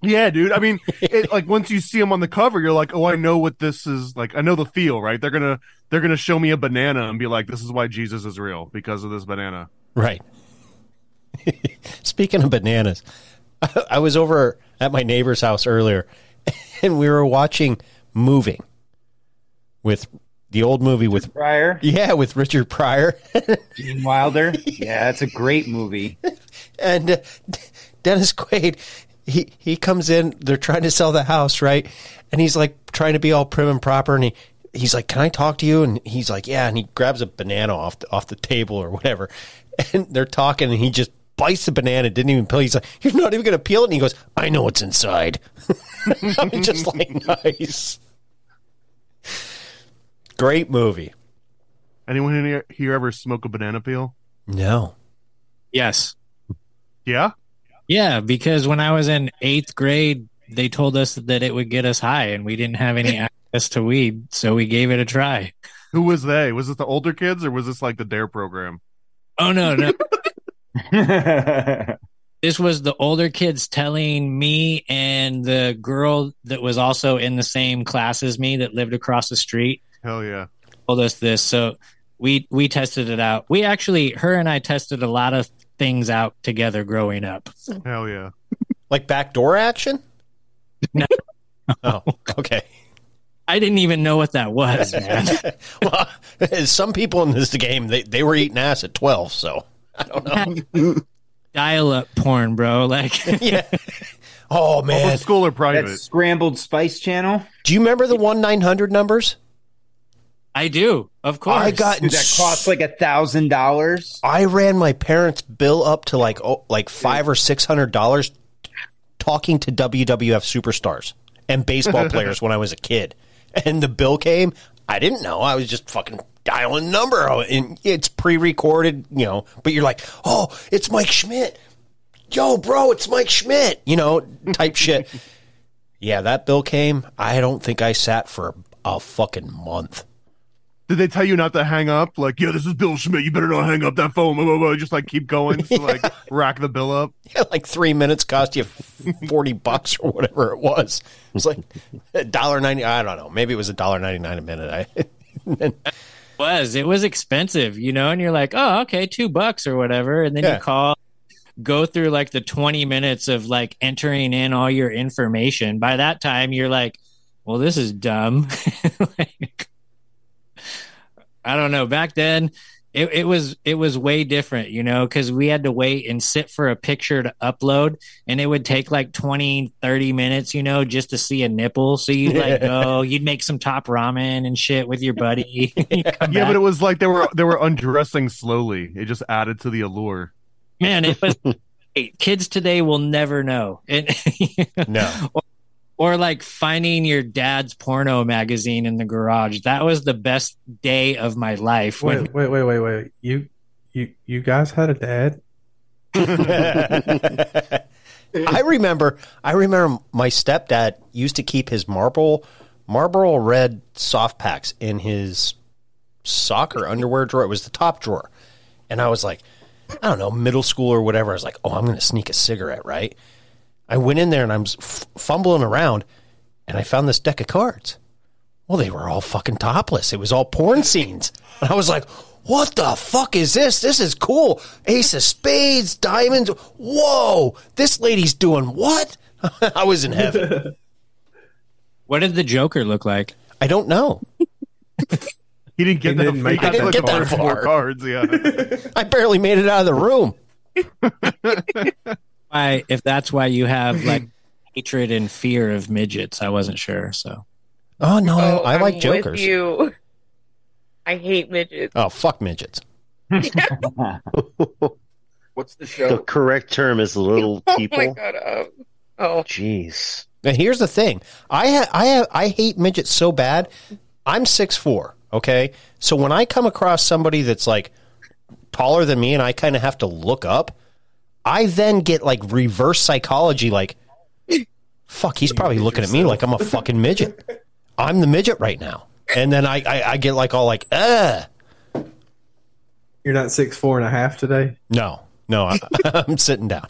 yeah, dude. I mean, [laughs] it, like once you see them on the cover, you're like, oh, I know what this is. Like, I know the feel, right? They're gonna they're gonna show me a banana and be like, this is why Jesus is real because of this banana. Right. [laughs] Speaking of bananas, [laughs] I was over at my neighbor's house earlier [laughs] and we were watching Moving with the old movie with Pryor, yeah, with Richard Pryor Gene Wilder. Yeah, that's a great movie. and uh, Dennis Quaid he he comes in, they're trying to sell the house, right? And he's like trying to be all prim and proper and he he's like, "Can I talk to you?" And he's like, "Yeah." And he grabs a banana off the, off the table or whatever. And they're talking and he just bites the banana, didn't even peel. He's like, "You're not even going to peel it." And he goes, "I know what's inside." [laughs] I'm just like, "Nice." Great movie. Anyone in here, here ever smoke a banana peel? No. Yes. Yeah. Yeah, because when I was in eighth grade, they told us that it would get us high, and we didn't have any [laughs] access to weed, so we gave it a try. Who was they? Was this the older kids or was this like the Dare program? Oh no, no. [laughs] [laughs] this was the older kids telling me and the girl that was also in the same class as me that lived across the street Hell yeah. told us this. So we we tested it out. We actually her and I tested a lot of things out together growing up. Hell yeah. Like backdoor action? No. [laughs] Oh, okay. I didn't even know what that was, [laughs] man. well, some people in this game they, they were eating ass at twelve, so I don't know. Dial up porn, bro. Like [laughs] yeah. Oh man, Public school or private? That's Scrambled Spice Channel. Do you remember the one nine hundred numbers? I do, of course. I got Dude, that cost like a thousand dollars. I ran my parents' bill up to like oh, like five or six hundred dollars talking to WWF superstars and baseball [laughs] players when I was a kid. And the bill came. I didn't know. I was just fucking dialing the number oh, and it's pre-recorded, you know. But you're like, oh, it's Mike Schmidt. Yo, bro, it's Mike Schmidt. You know, type shit. [laughs] Yeah, that bill came. I don't think I sat for a fucking month. Did they tell you not to hang up? Like, yeah, this is Bill Schmidt. You better not hang up that phone. Blah, blah, blah. Just like keep going to [laughs] like rack the bill up. [laughs] Yeah, like three minutes cost you forty bucks or whatever it was. It was like a dollar ninety. I don't know. Maybe it was a dollar ninety nine a minute. I was it was expensive, you know, and you're like, oh, okay, two bucks or whatever, and then Yeah. you call, go through like the 20 minutes of like entering in all your information. By that time, you're like, well, this is dumb. [laughs] Like, I don't know. Back then, it, it was it was way different, you know, because we had to wait and sit for a picture to upload, and it would take like 20, 30 minutes, you know, just to see a nipple. So you'd like [laughs] go, oh, you'd make some top ramen and shit with your buddy. [laughs] Yeah, back. but it was like they were they were undressing slowly. It just added to the allure. man it was [laughs] kids today will never know and no or, or like finding your dad's porno magazine in the garage that was the best day of my life when Wait, wait, wait, wait, wait. You, you, you guys had a dad? [laughs] I remember. I remember my stepdad used to keep his marble, Marlboro red soft packs in his soccer underwear drawer. It was the top drawer, and I was like, I don't know, middle school or whatever. I was like, oh, I'm going to sneak a cigarette, right? I went in there and I'm f- fumbling around, and I found this deck of cards. Well, they were all fucking topless. It was all porn [laughs] scenes, and I was like. What the fuck is this? This is cool. Ace of spades, diamonds. Whoa, this lady's doing what? [laughs] I was in heaven. [laughs] what did the joker look like I don't know. He didn't get He that. didn't make he. I didn't get that a hundred more far. cards. Yeah. I barely made it out of the room. Why if that's why you have [clears throat] like hatred and fear of midgets i wasn't sure so Oh no, Oh, I, I like I'm jokers. With you. I hate midgets. Oh fuck midgets. [laughs] What's the show? The correct term is little [laughs] Oh people. my god. Um, oh, Jeez. Now here's the thing. I ha- I ha- I hate midgets so bad. I'm six four. Okay, so when I come across somebody that's like taller than me, and I kind of have to look up, I then get like reverse psychology. Like, fuck, he's probably looking at me like I'm a [laughs] fucking midget. I'm the midget right now, and then I I, I get like all like, uh You're not six four and a half today? no. No, I, [laughs] I'm sitting down.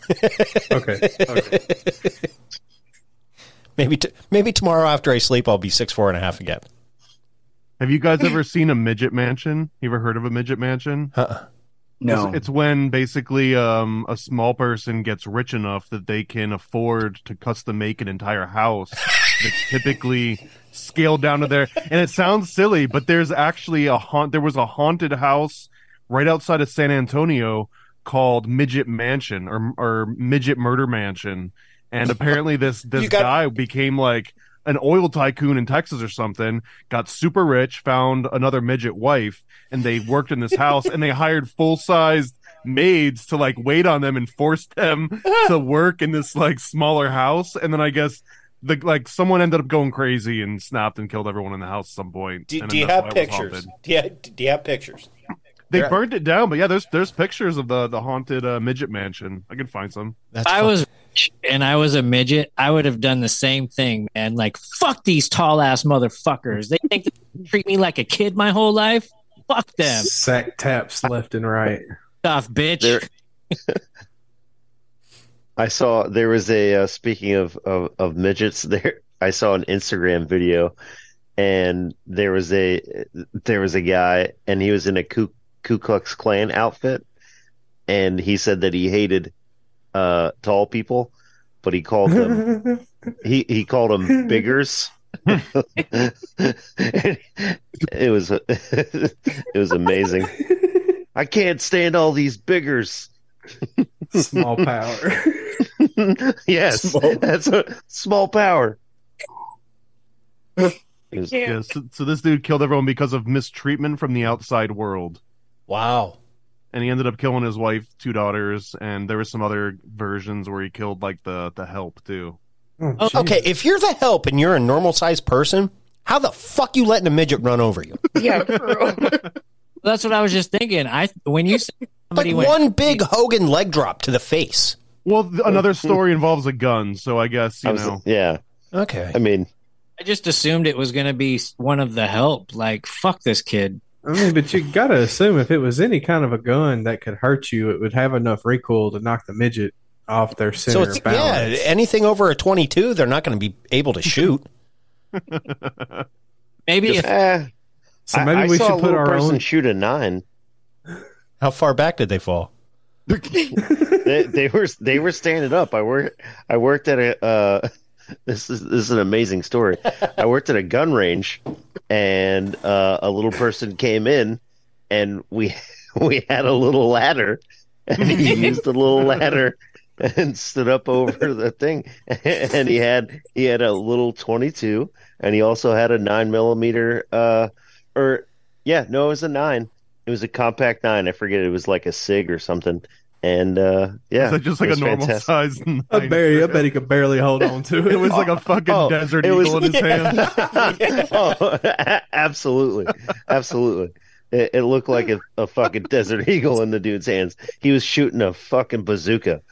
Okay. okay. [laughs] maybe t- maybe tomorrow after I sleep, I'll be six four and a half again. Have you guys ever seen a midget mansion? You ever heard of a midget mansion? Uh-uh. No. It's, it's when basically um, a small person gets rich enough that they can afford to custom make an entire house that's typically scaled down to there. And it sounds silly, but there's actually a haunt. There was a haunted house right outside of San Antonio called Midget Mansion or or Midget Murder Mansion. And apparently this this got- guy became like an oil tycoon in Texas or something, got super rich, found another midget wife, and they worked in this house and they hired full sized maids to like wait on them and force them [laughs] to work in this like smaller house. And then I guess the like someone ended up going crazy and snapped and killed everyone in the house at some point. Do, do you have that's why it was pictures? haunted. Do you, do you have pictures? They There- burned it down, but yeah, there's there's pictures of the the haunted uh, midget mansion. I can find some. That's I fuck- was rich and I was a midget, I would have done the same thing, man. Like, fuck these tall ass motherfuckers. They think they treat me like a kid my whole life. Fuck them. Sack taps left and right. Tough bitch. There- [laughs] I saw there was a uh, speaking of, of of midgets [laughs] there. I saw an Instagram video, and there was a there was a guy, and he was in a Ku, Ku Klux Klan outfit, and he said that he hated uh, tall people, but he called them [laughs] he he called them biggers. [laughs] it was it was amazing. [laughs] I can't stand all these biggers. Small power. yes, Small- that's a small power. Yeah. Yeah, so, so this dude killed everyone because of mistreatment from the outside world. wow. And he ended up killing his wife, two daughters, and there was some other versions where he killed like the the help too. Oh, Oh, okay, if you're the help and you're a normal sized person, How the fuck you letting a midget run over you? [laughs] Yeah, for. [laughs] That's what I was just thinking. I when you said Like somebody went, one big Hogan leg drop to the face. Well, th- another story involves a gun, so I guess you I was, know. yeah. Okay. I mean, I just assumed it was going to be one of the help. Like fuck this kid. I mean, but you gotta assume if it was any kind of a gun that could hurt you, it would have enough recoil to knock the midget off their center So it's balance. yeah, anything over a 22, they're not going to be able to shoot. [laughs] Maybe if eh, So maybe I, we saw should a put our person own. shoot a nine. How far back did they fall? [laughs] they, they were they were standing up. I worked I worked at a uh, [laughs] this is this is an amazing story. I worked at a gun range, and uh, a little person came in, and we [laughs] we had a little ladder, and he [laughs] used the little ladder and stood up over the thing, [laughs] and he had he had a little twenty two, and he also had a nine millimeter uh or yeah no it was a nine. It was a compact nine. I forget. It was like a Sig or something. And uh, yeah, Is that just like a normal fantastic. size? I nine? bet, I bet he could barely hold on to it. It was like a [laughs] fucking Oh, desert it was- eagle in his [laughs] hand. [laughs] oh, absolutely, absolutely. It, it looked like a, a fucking desert eagle in the dude's hands. He was shooting a fucking bazooka.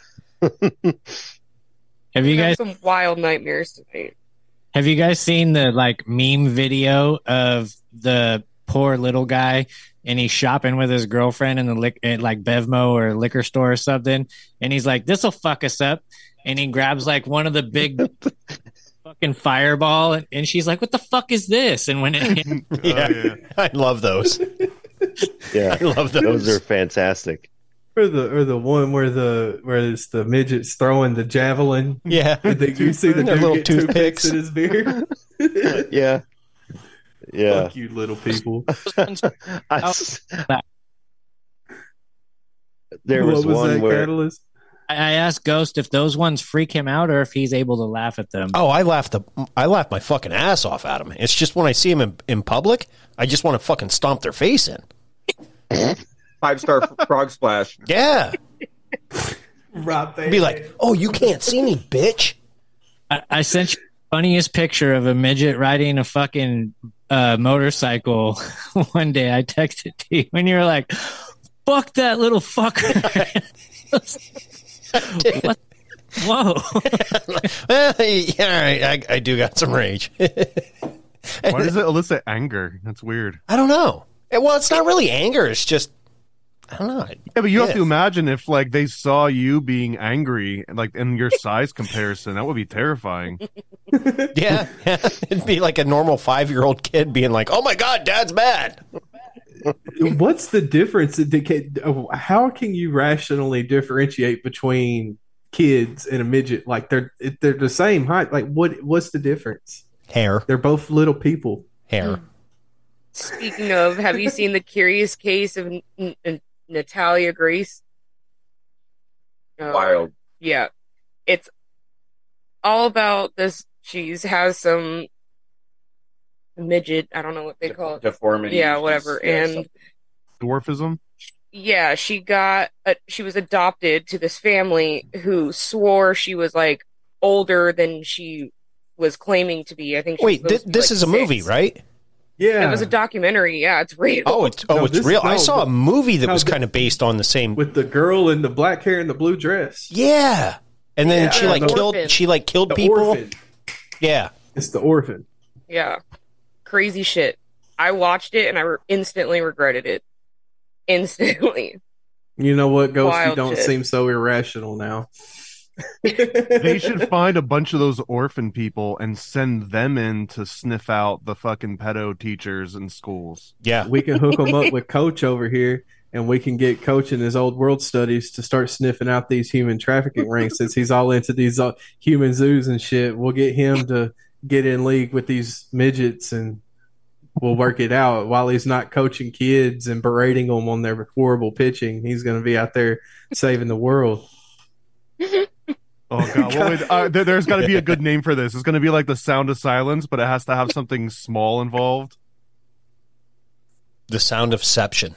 have you guys some wild nightmares tonight. have you guys seen the like meme video of the poor little guy and he's shopping with his girlfriend in the lic- at like Bevmo or liquor store or something and he's like this will fuck us up and he grabs like one of the big [laughs] fucking fireball and, and she's like what the fuck is this and when it [laughs] Yeah, Oh, yeah. I love those. [laughs] Yeah, I love those. those are fantastic. Or the or the one where the where it's the midgets throwing the javelin. Yeah. And then you see the little get toothpicks toothpicks. in his beard. Yeah, yeah. Fuck you, little people. [laughs] I s- there was, was one where catalyst? I I asked Ghost if those ones freak him out or if he's able to laugh at them. Oh, I laughed the I laughed my fucking ass off at them. It's just when I see them in, in public, I just want to fucking stomp their face in. Five star [laughs] frog splash. Yeah. Right. Be like, "Oh, you can't see me, bitch." I, I sent you the funniest picture of a midget riding a fucking uh, motorcycle [laughs] one day. I texted to you and you were like, "Fuck that little fucker." [laughs] what? Whoa! [laughs] well, yeah, all right, I, I do got some rage. Why does it elicit anger? That's weird. I don't know. Well, it's not really anger. It's just I don't know. Yeah, but you have to imagine if like they saw you being angry, like in your size comparison, that would be terrifying. [laughs] Yeah, yeah. It'd be like a normal five year old kid being like, "Oh my god, Dad's mad." What's the difference? How can you rationally differentiate between kids and a midget? Like they're they're the same height. Like what? What's the difference? Hair, They're both little people. hair. Speaking of, have you seen the curious case of N- N- Natalia Grace? Uh, Wild. Yeah, it's all about this. She's has some midget. I don't know what they call it. Deformity. Yeah, whatever. Yeah, and something. Dwarfism. yeah, she got a, she was adopted to this family who swore she was like older than she was claiming to be. I think. She Wait, supposed thi- to be, this like, is a movie, right? Yeah, It was a documentary. Yeah, it's real. Oh, it's oh, No, it's this- real. I saw a movie that was the- kind of based on the same. with the girl in the black hair and the blue dress. Yeah, and then Yeah, she like the killed. orphan. She like killed The people. orphan. Yeah, It's the orphan. Yeah. Crazy shit. I watched it and I re- instantly regretted it. Instantly. You know what, Ghost? You don't shit. seem so irrational now. They should [laughs] find a bunch of those orphan people and send them in to sniff out the fucking pedo teachers in schools. yeah. we can hook them up [laughs] with Coach over here, and we can get Coach in his old world studies to start sniffing out these human trafficking rings. Since he's all into these uh, human zoos and shit, we'll get him to get in league with these midgets, and we'll work it out. While he's not coaching kids and berating them on their horrible pitching, he's going to be out there saving the world. [laughs] Oh god, well, wait, uh, [laughs] there, there's got to be a good name for this. It's going to be like the sound of silence, but it has to have something small involved. The sound of Seption.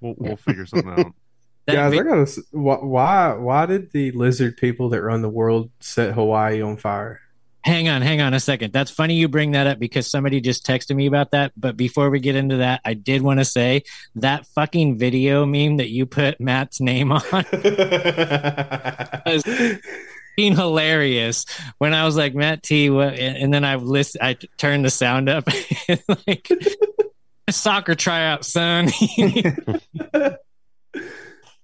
We'll, we'll figure something out. [laughs] Guys, vi- I gotta. Why? Why did the lizard people that run the world set Hawaii on fire? Hang on, hang on a second. That's funny you bring that up because somebody just texted me about that. But before we get into that, I did want to say that fucking video meme that you put Matt's name on [laughs] was being hilarious. When I was like Matt T, what, and then I've list, I turned the sound up, [laughs] like [laughs] soccer tryout, son.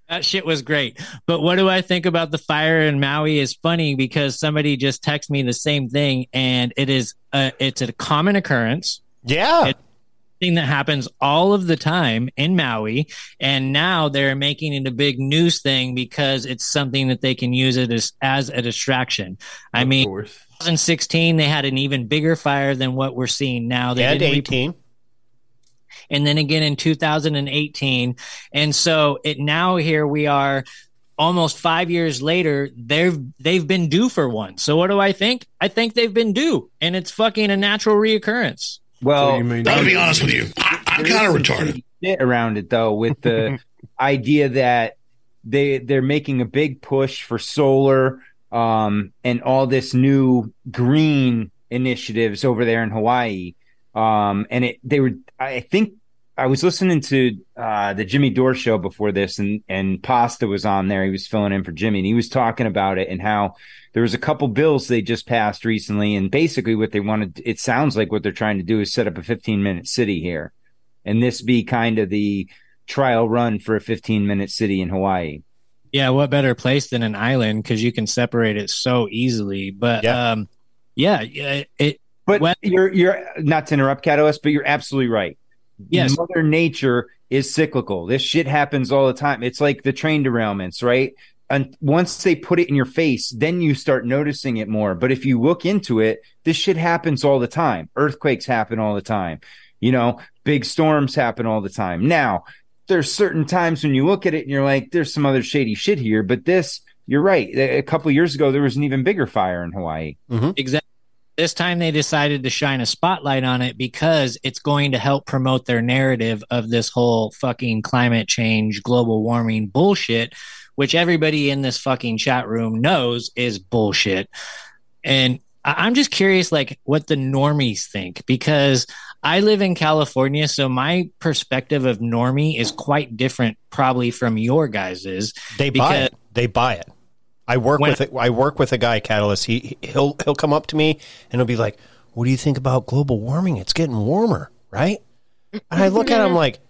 That shit was great. But what do I think about the fire in Maui is funny because somebody just texted me the same thing and it is a, it's a common occurrence. Yeah. It's thing that happens all of the time in Maui and now they're making it a big news thing because it's something that they can use it as, as a distraction. I Of mean, course. 2016 they had an even bigger fire than what we're seeing now. They re- 18. And then again in 2018 and so it now here we are almost five years later they've they've been due for one so what do i think i think they've been due and it's fucking a natural reoccurrence Well, you mean- I'll be honest with you. I, I'm kind of retarded. shady around it though, with the [laughs] idea that they they're making a big push for solar um, and all this new green initiatives over there in Hawaii. Um, and it they were I think I was listening to uh, the Jimmy Dore show before this, and and Pasta was on there. He was filling in for Jimmy, and he was talking about it and how there was a couple bills they just passed recently, and basically what they wanted. It sounds like what they're trying to do is set up a 15 minute city here, and this be kind of the trial run for a 15 minute city in Hawaii. yeah what better place than an island because you can separate it so easily but Yeah. um yeah yeah, it But Well- you're you're not to interrupt Catalyst, but you're absolutely right. Yes. Mother Nature is cyclical. This shit happens all the time. It's like the train derailments, right? And once they put it in your face, then you start noticing it more. But if you look into it, this shit happens all the time. Earthquakes happen all the time. You know, big storms happen all the time. Now, there's certain times when you look at it and you're like, there's some other shady shit here. But this, you're right. A a couple of years ago, there was an even bigger fire in Hawaii. Mm-hmm. Exactly. This time they decided to shine a spotlight on it because it's going to help promote their narrative of this whole fucking climate change, global warming bullshit, which everybody in this fucking chat room knows is bullshit. And I'm just curious, like, what the normies think because I live in California, so my perspective of normie is quite different, probably from your guys's. They buy it. They buy it. I work When- with it. I work with a guy, Catalyst. He he'll he'll come up to me and he'll be like, "What do you think about global warming? It's getting warmer, right?" And I look at him like,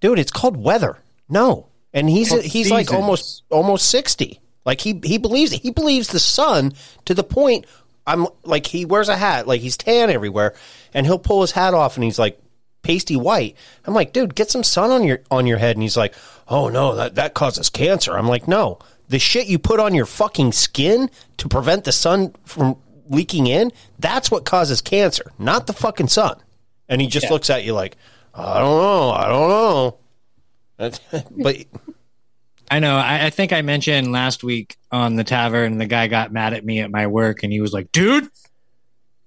"Dude, it's called weather." No, and he's he's like almost almost sixty. Like he he believes. He believes the sun to the point. I'm like he wears a hat, like he's tan everywhere, and he'll pull his hat off and he's like pasty white. I'm like, dude, get some sun on your on your head. And he's like, oh no, that that causes cancer. I'm like, no, the shit you put on your fucking skin to prevent the sun from leaking in, that's what causes cancer, not the fucking sun. And he just looks at you like, I don't know, I don't know. [laughs] But I know. I, I think I mentioned last week on the tavern, the guy got mad at me at my work, and he was like, "Dude,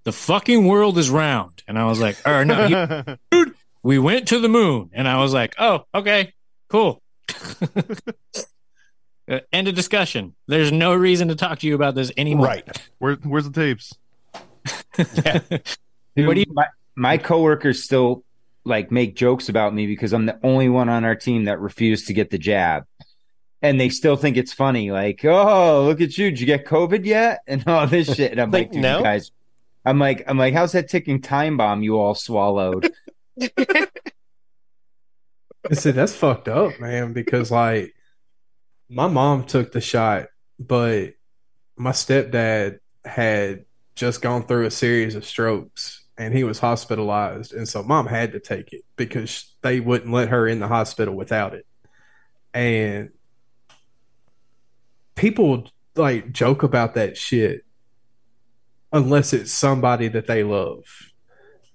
the fucking world is round." And I was like, "Or no, he- [laughs] dude, we went to the moon." And I was like, "Oh, okay, cool." [laughs] Uh, End of discussion. There's no reason to talk to you about this anymore. right, Where, where's the tapes? Dude, [laughs] What do you- my, my coworkers still like make jokes about me because I'm the only one on our team that refused to get the jab. And they still think it's funny, like, oh, look at you. Did you get COVID yet? [laughs] And all this shit. And I'm Like, like, dude, no. you guys, I'm like, I'm like, how's that ticking time bomb you all swallowed? [laughs] I said that's fucked up, man. Because like my mom took the shot, but my stepdad had just gone through a series of strokes and he was hospitalized, and so mom had to take it because they wouldn't let her in the hospital without it. And people like joke about that shit unless it's somebody that they love.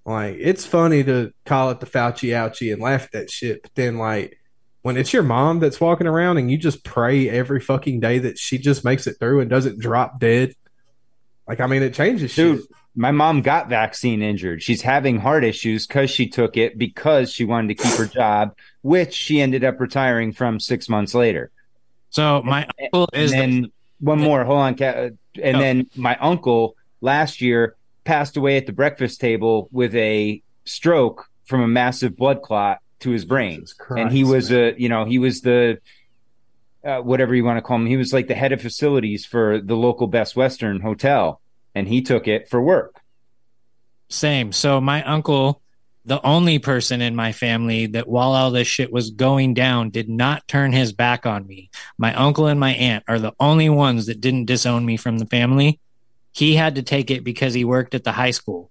Like it's funny to call it the Fauci ouchie and laugh at that shit, but then like when it's your mom that's walking around and you just pray every fucking day that she just makes it through and doesn't drop dead. Like I mean, it changes Dude, shit. my mom got vaccine injured. She's having heart issues because she took it because she wanted to keep her job, which she ended up retiring from six months later. So my uncle And is the- one more, hold on, uh, and Oh. then my uncle last year passed away at the breakfast table with a stroke from a massive blood clot to his brain. Jesus and he Christ, was a, you know, he was the, uh, whatever you want to call him. He was like the head of facilities for the local Best Western hotel, and he took it for work. Same. So my uncle, the only person in my family that while all this shit was going down did not turn his back on me. My uncle and my aunt are the only ones that didn't disown me from the family. He had to take it because he worked at the high school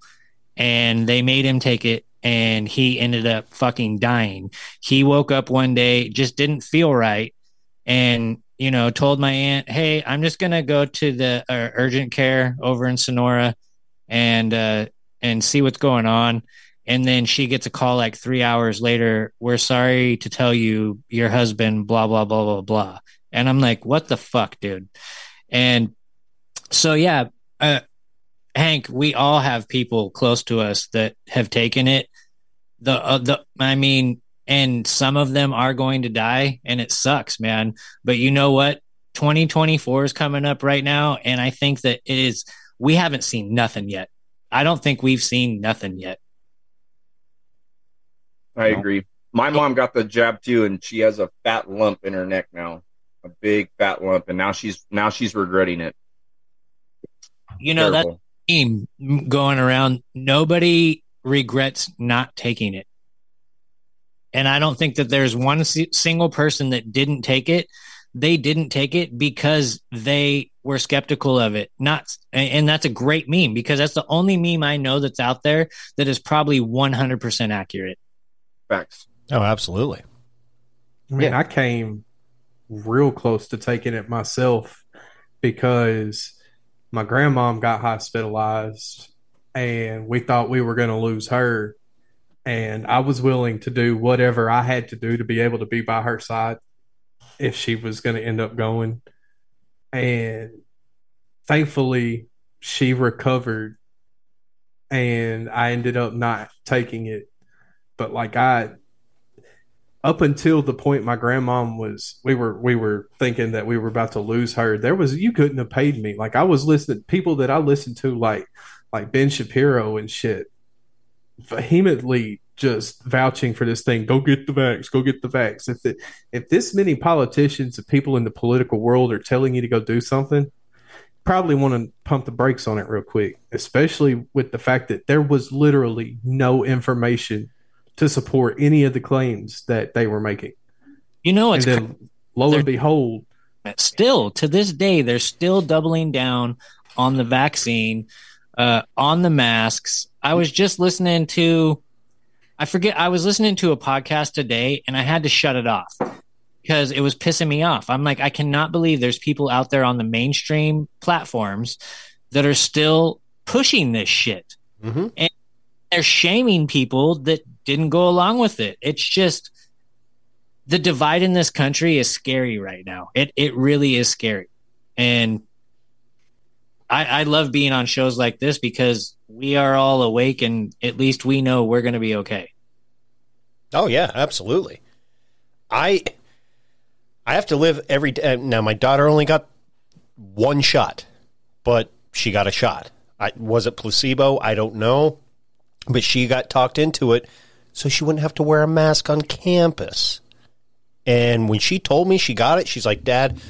and they made him take it and he ended up fucking dying. He woke up one day, just didn't feel right and you know told my aunt, "Hey, I'm just to go to the uh, urgent care over in Sonora and uh and see what's going on." And then she gets a call like 3 hours later, "We're sorry to tell you your husband blah blah blah blah blah." And I'm like, "What the fuck, dude?" And so yeah, uh Hank, we all have people close to us that have taken it. The uh, the I mean, and some of them are going to die, and it sucks, man. But you know what? 2024 is coming up right now, and I think that it is. We haven't seen nothing yet. I don't think we've seen nothing yet. I agree. My mom got the jab too, and she has a fat lump in her neck now, a big fat lump, and now she's now she's regretting it. You know that Terrible. meme going around. Nobody regrets not taking it. And I don't think that there's one single person that didn't take it. They didn't take it because they were skeptical of it. Not, and and that's a great meme because that's the only meme I know that's out there that is probably 100% accurate. Facts. Oh, absolutely. I mean, Yeah. I came real close to taking it myself because my grandmom got hospitalized and we thought we were going to lose her. And I was willing to do whatever I had to do to be able to be by her side if she was going to end up going. And thankfully, she recovered and I ended up not taking it. But like, I, up until the point my grandmom was we were we were thinking that we were about to lose her there was you couldn't have paid me like i was listening people that i listened to like like ben shapiro and shit vehemently just vouching for this thing go get the vax go get the vax if it, if this many politicians and people in the political world are telling you to go do something probably want to pump the brakes on it real quick especially with the fact that there was literally no information to support any of the claims that they were making. You know, And it's then, lo and behold, still to this day they're still doubling down on the vaccine uh, on the masks. I was just listening to i forget i was listening to a podcast today and i had to shut it off because it was pissing me off. I'm like i cannot believe there's people out there on the mainstream platforms that are still pushing this shit. Mm-hmm. and they're shaming people that didn't go along with it. It's just the divide in this country is scary right now. It it really is scary, and I I love being on shows like this because we are all awake and at least we know we're going to be okay. Oh yeah, absolutely. I I have to live every day. Uh, now my daughter only got one shot, but she got a shot. I, was it placebo? I don't know, but she got talked into it so she wouldn't have to wear a mask on campus. And when she told me she got it, she's like, "Dad,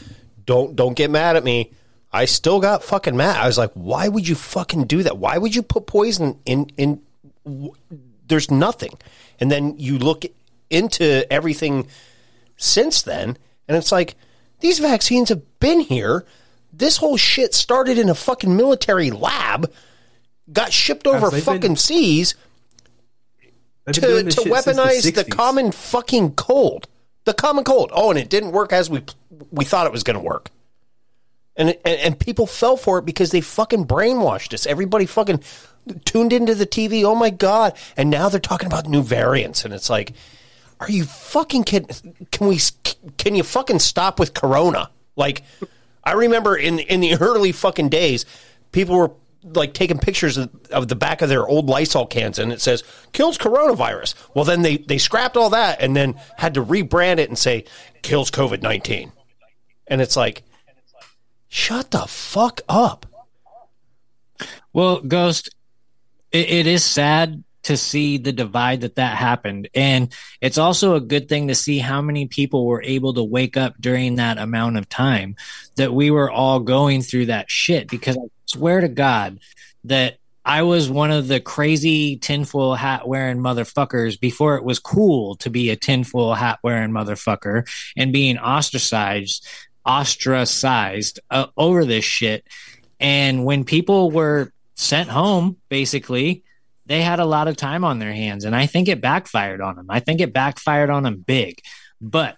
don't don't get mad at me. I still got fucking mad." I was like, "Why would you fucking do that? Why would you put poison in in w- there's nothing." And then you look into everything since then, and it's like these vaccines have been here. This whole shit started in a fucking military lab, got shipped over they've been- fucking seas to, to weaponize the, 60s. common fucking cold. The common cold. Oh, and it didn't work as we we thought it was going to work. And, and and people fell for it because they fucking brainwashed us. Everybody fucking tuned into the TV. Oh my god! And now they're talking about new variants, and it's like, are you fucking kidding? Can we? Can you fucking stop with Corona? Like, I remember in in the early fucking days, people were like taking pictures of, of the back of their old Lysol cans, and it says kills coronavirus. Well, then they they scrapped all that and then had to rebrand it and say kills COVID nineteen, and it's like, shut the fuck up. Well, Ghost, it, it is sad to see the divide that that happened. And it's also a good thing to see how many people were able to wake up during that amount of time that we were all going through that shit. Because I swear to God that I was one of the crazy tinfoil hat wearing motherfuckers before it was cool to be a tinfoil hat wearing motherfucker and being ostracized, ostracized uh, over this shit. And when people were sent home, basically, they had a lot of time on their hands. And I think it backfired on them. I think it backfired on them big. But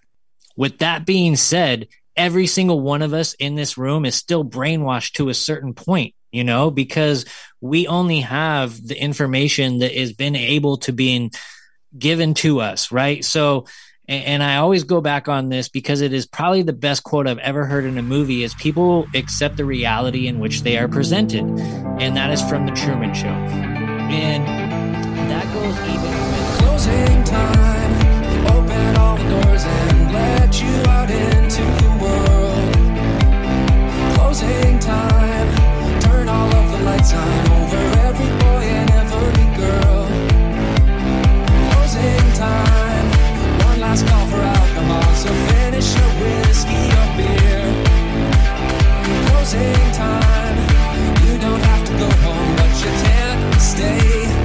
with that being said, every single one of us in this room is still brainwashed to a certain point, you know, because we only have the information that has been able to be given to us, right? So, and I always go back on this because it is probably the best quote I've ever heard in a movie is people accept the reality in which they are presented. And that is from the Truman Show. And that goes even with Closing time. Open all the doors and let you out into the world. Closing time. Turn all of the lights on over every boy and every girl. Closing time. Last call for alcohol, so finish your whiskey or beer. Closing time. You don't have to go home, but you can't stay